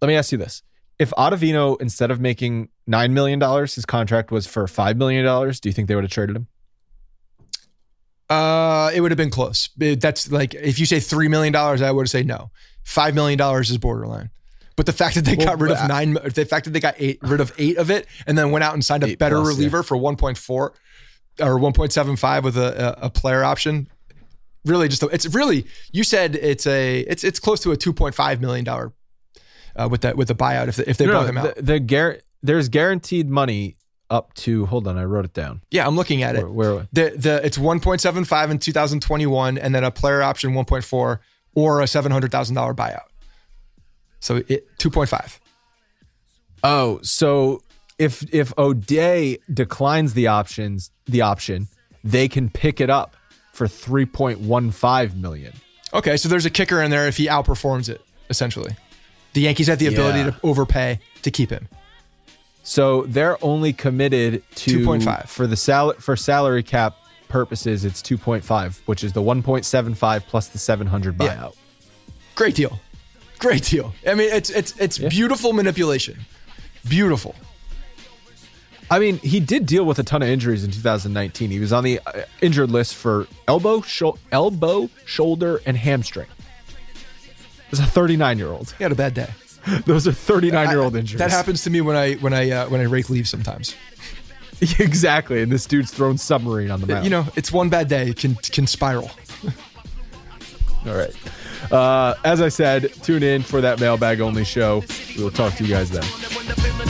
Let me ask you this. If Ottavino, instead of making $9 million, his contract was for $5 million, do you think they would have traded him? Uh, it would have been close. That's like, if you say $3 million, I would say no. $5 million is borderline. But the fact that they well, got rid of nine, the fact that they got eight, rid of eight of it and then went out and signed a better plus, reliever yeah. for 1.4 or 1.75 with a, a, player option, really just it's really you said it's a it's it's close to a 2.5 million dollar uh, with that with the buyout if they, if they no, bought him out. The, the gar- there's guaranteed money up to hold on, I wrote it down. Yeah, I'm looking at it. Where, where the the it's 1.75 in 2021 and then a player option 1.4 or a $700,000 buyout. So it 2.5. Oh, so if if O'Day declines the options, the option, they can pick it up for 3.15 million. Okay, so there's a kicker in there if he outperforms it, essentially. The Yankees have the ability yeah. to overpay to keep him. So they're only committed to 2.5 for the sal- for salary cap purposes. It's 2.5, which is the 1.75 plus the 700 buyout. Yeah. Great deal, great deal. I mean, it's it's it's yeah. beautiful manipulation, beautiful. I mean, he did deal with a ton of injuries in 2019. He was on the uh, injured list for elbow, sho- elbow, shoulder, and hamstring. As a 39 year old, he had a bad day. Those are 39 year old injuries. That happens to me when I when I uh, when I rake leaves sometimes. exactly, and this dude's thrown submarine on the mound. You know, it's one bad day. It can can spiral. All right. Uh, as I said, tune in for that mailbag only show. We will talk to you guys then.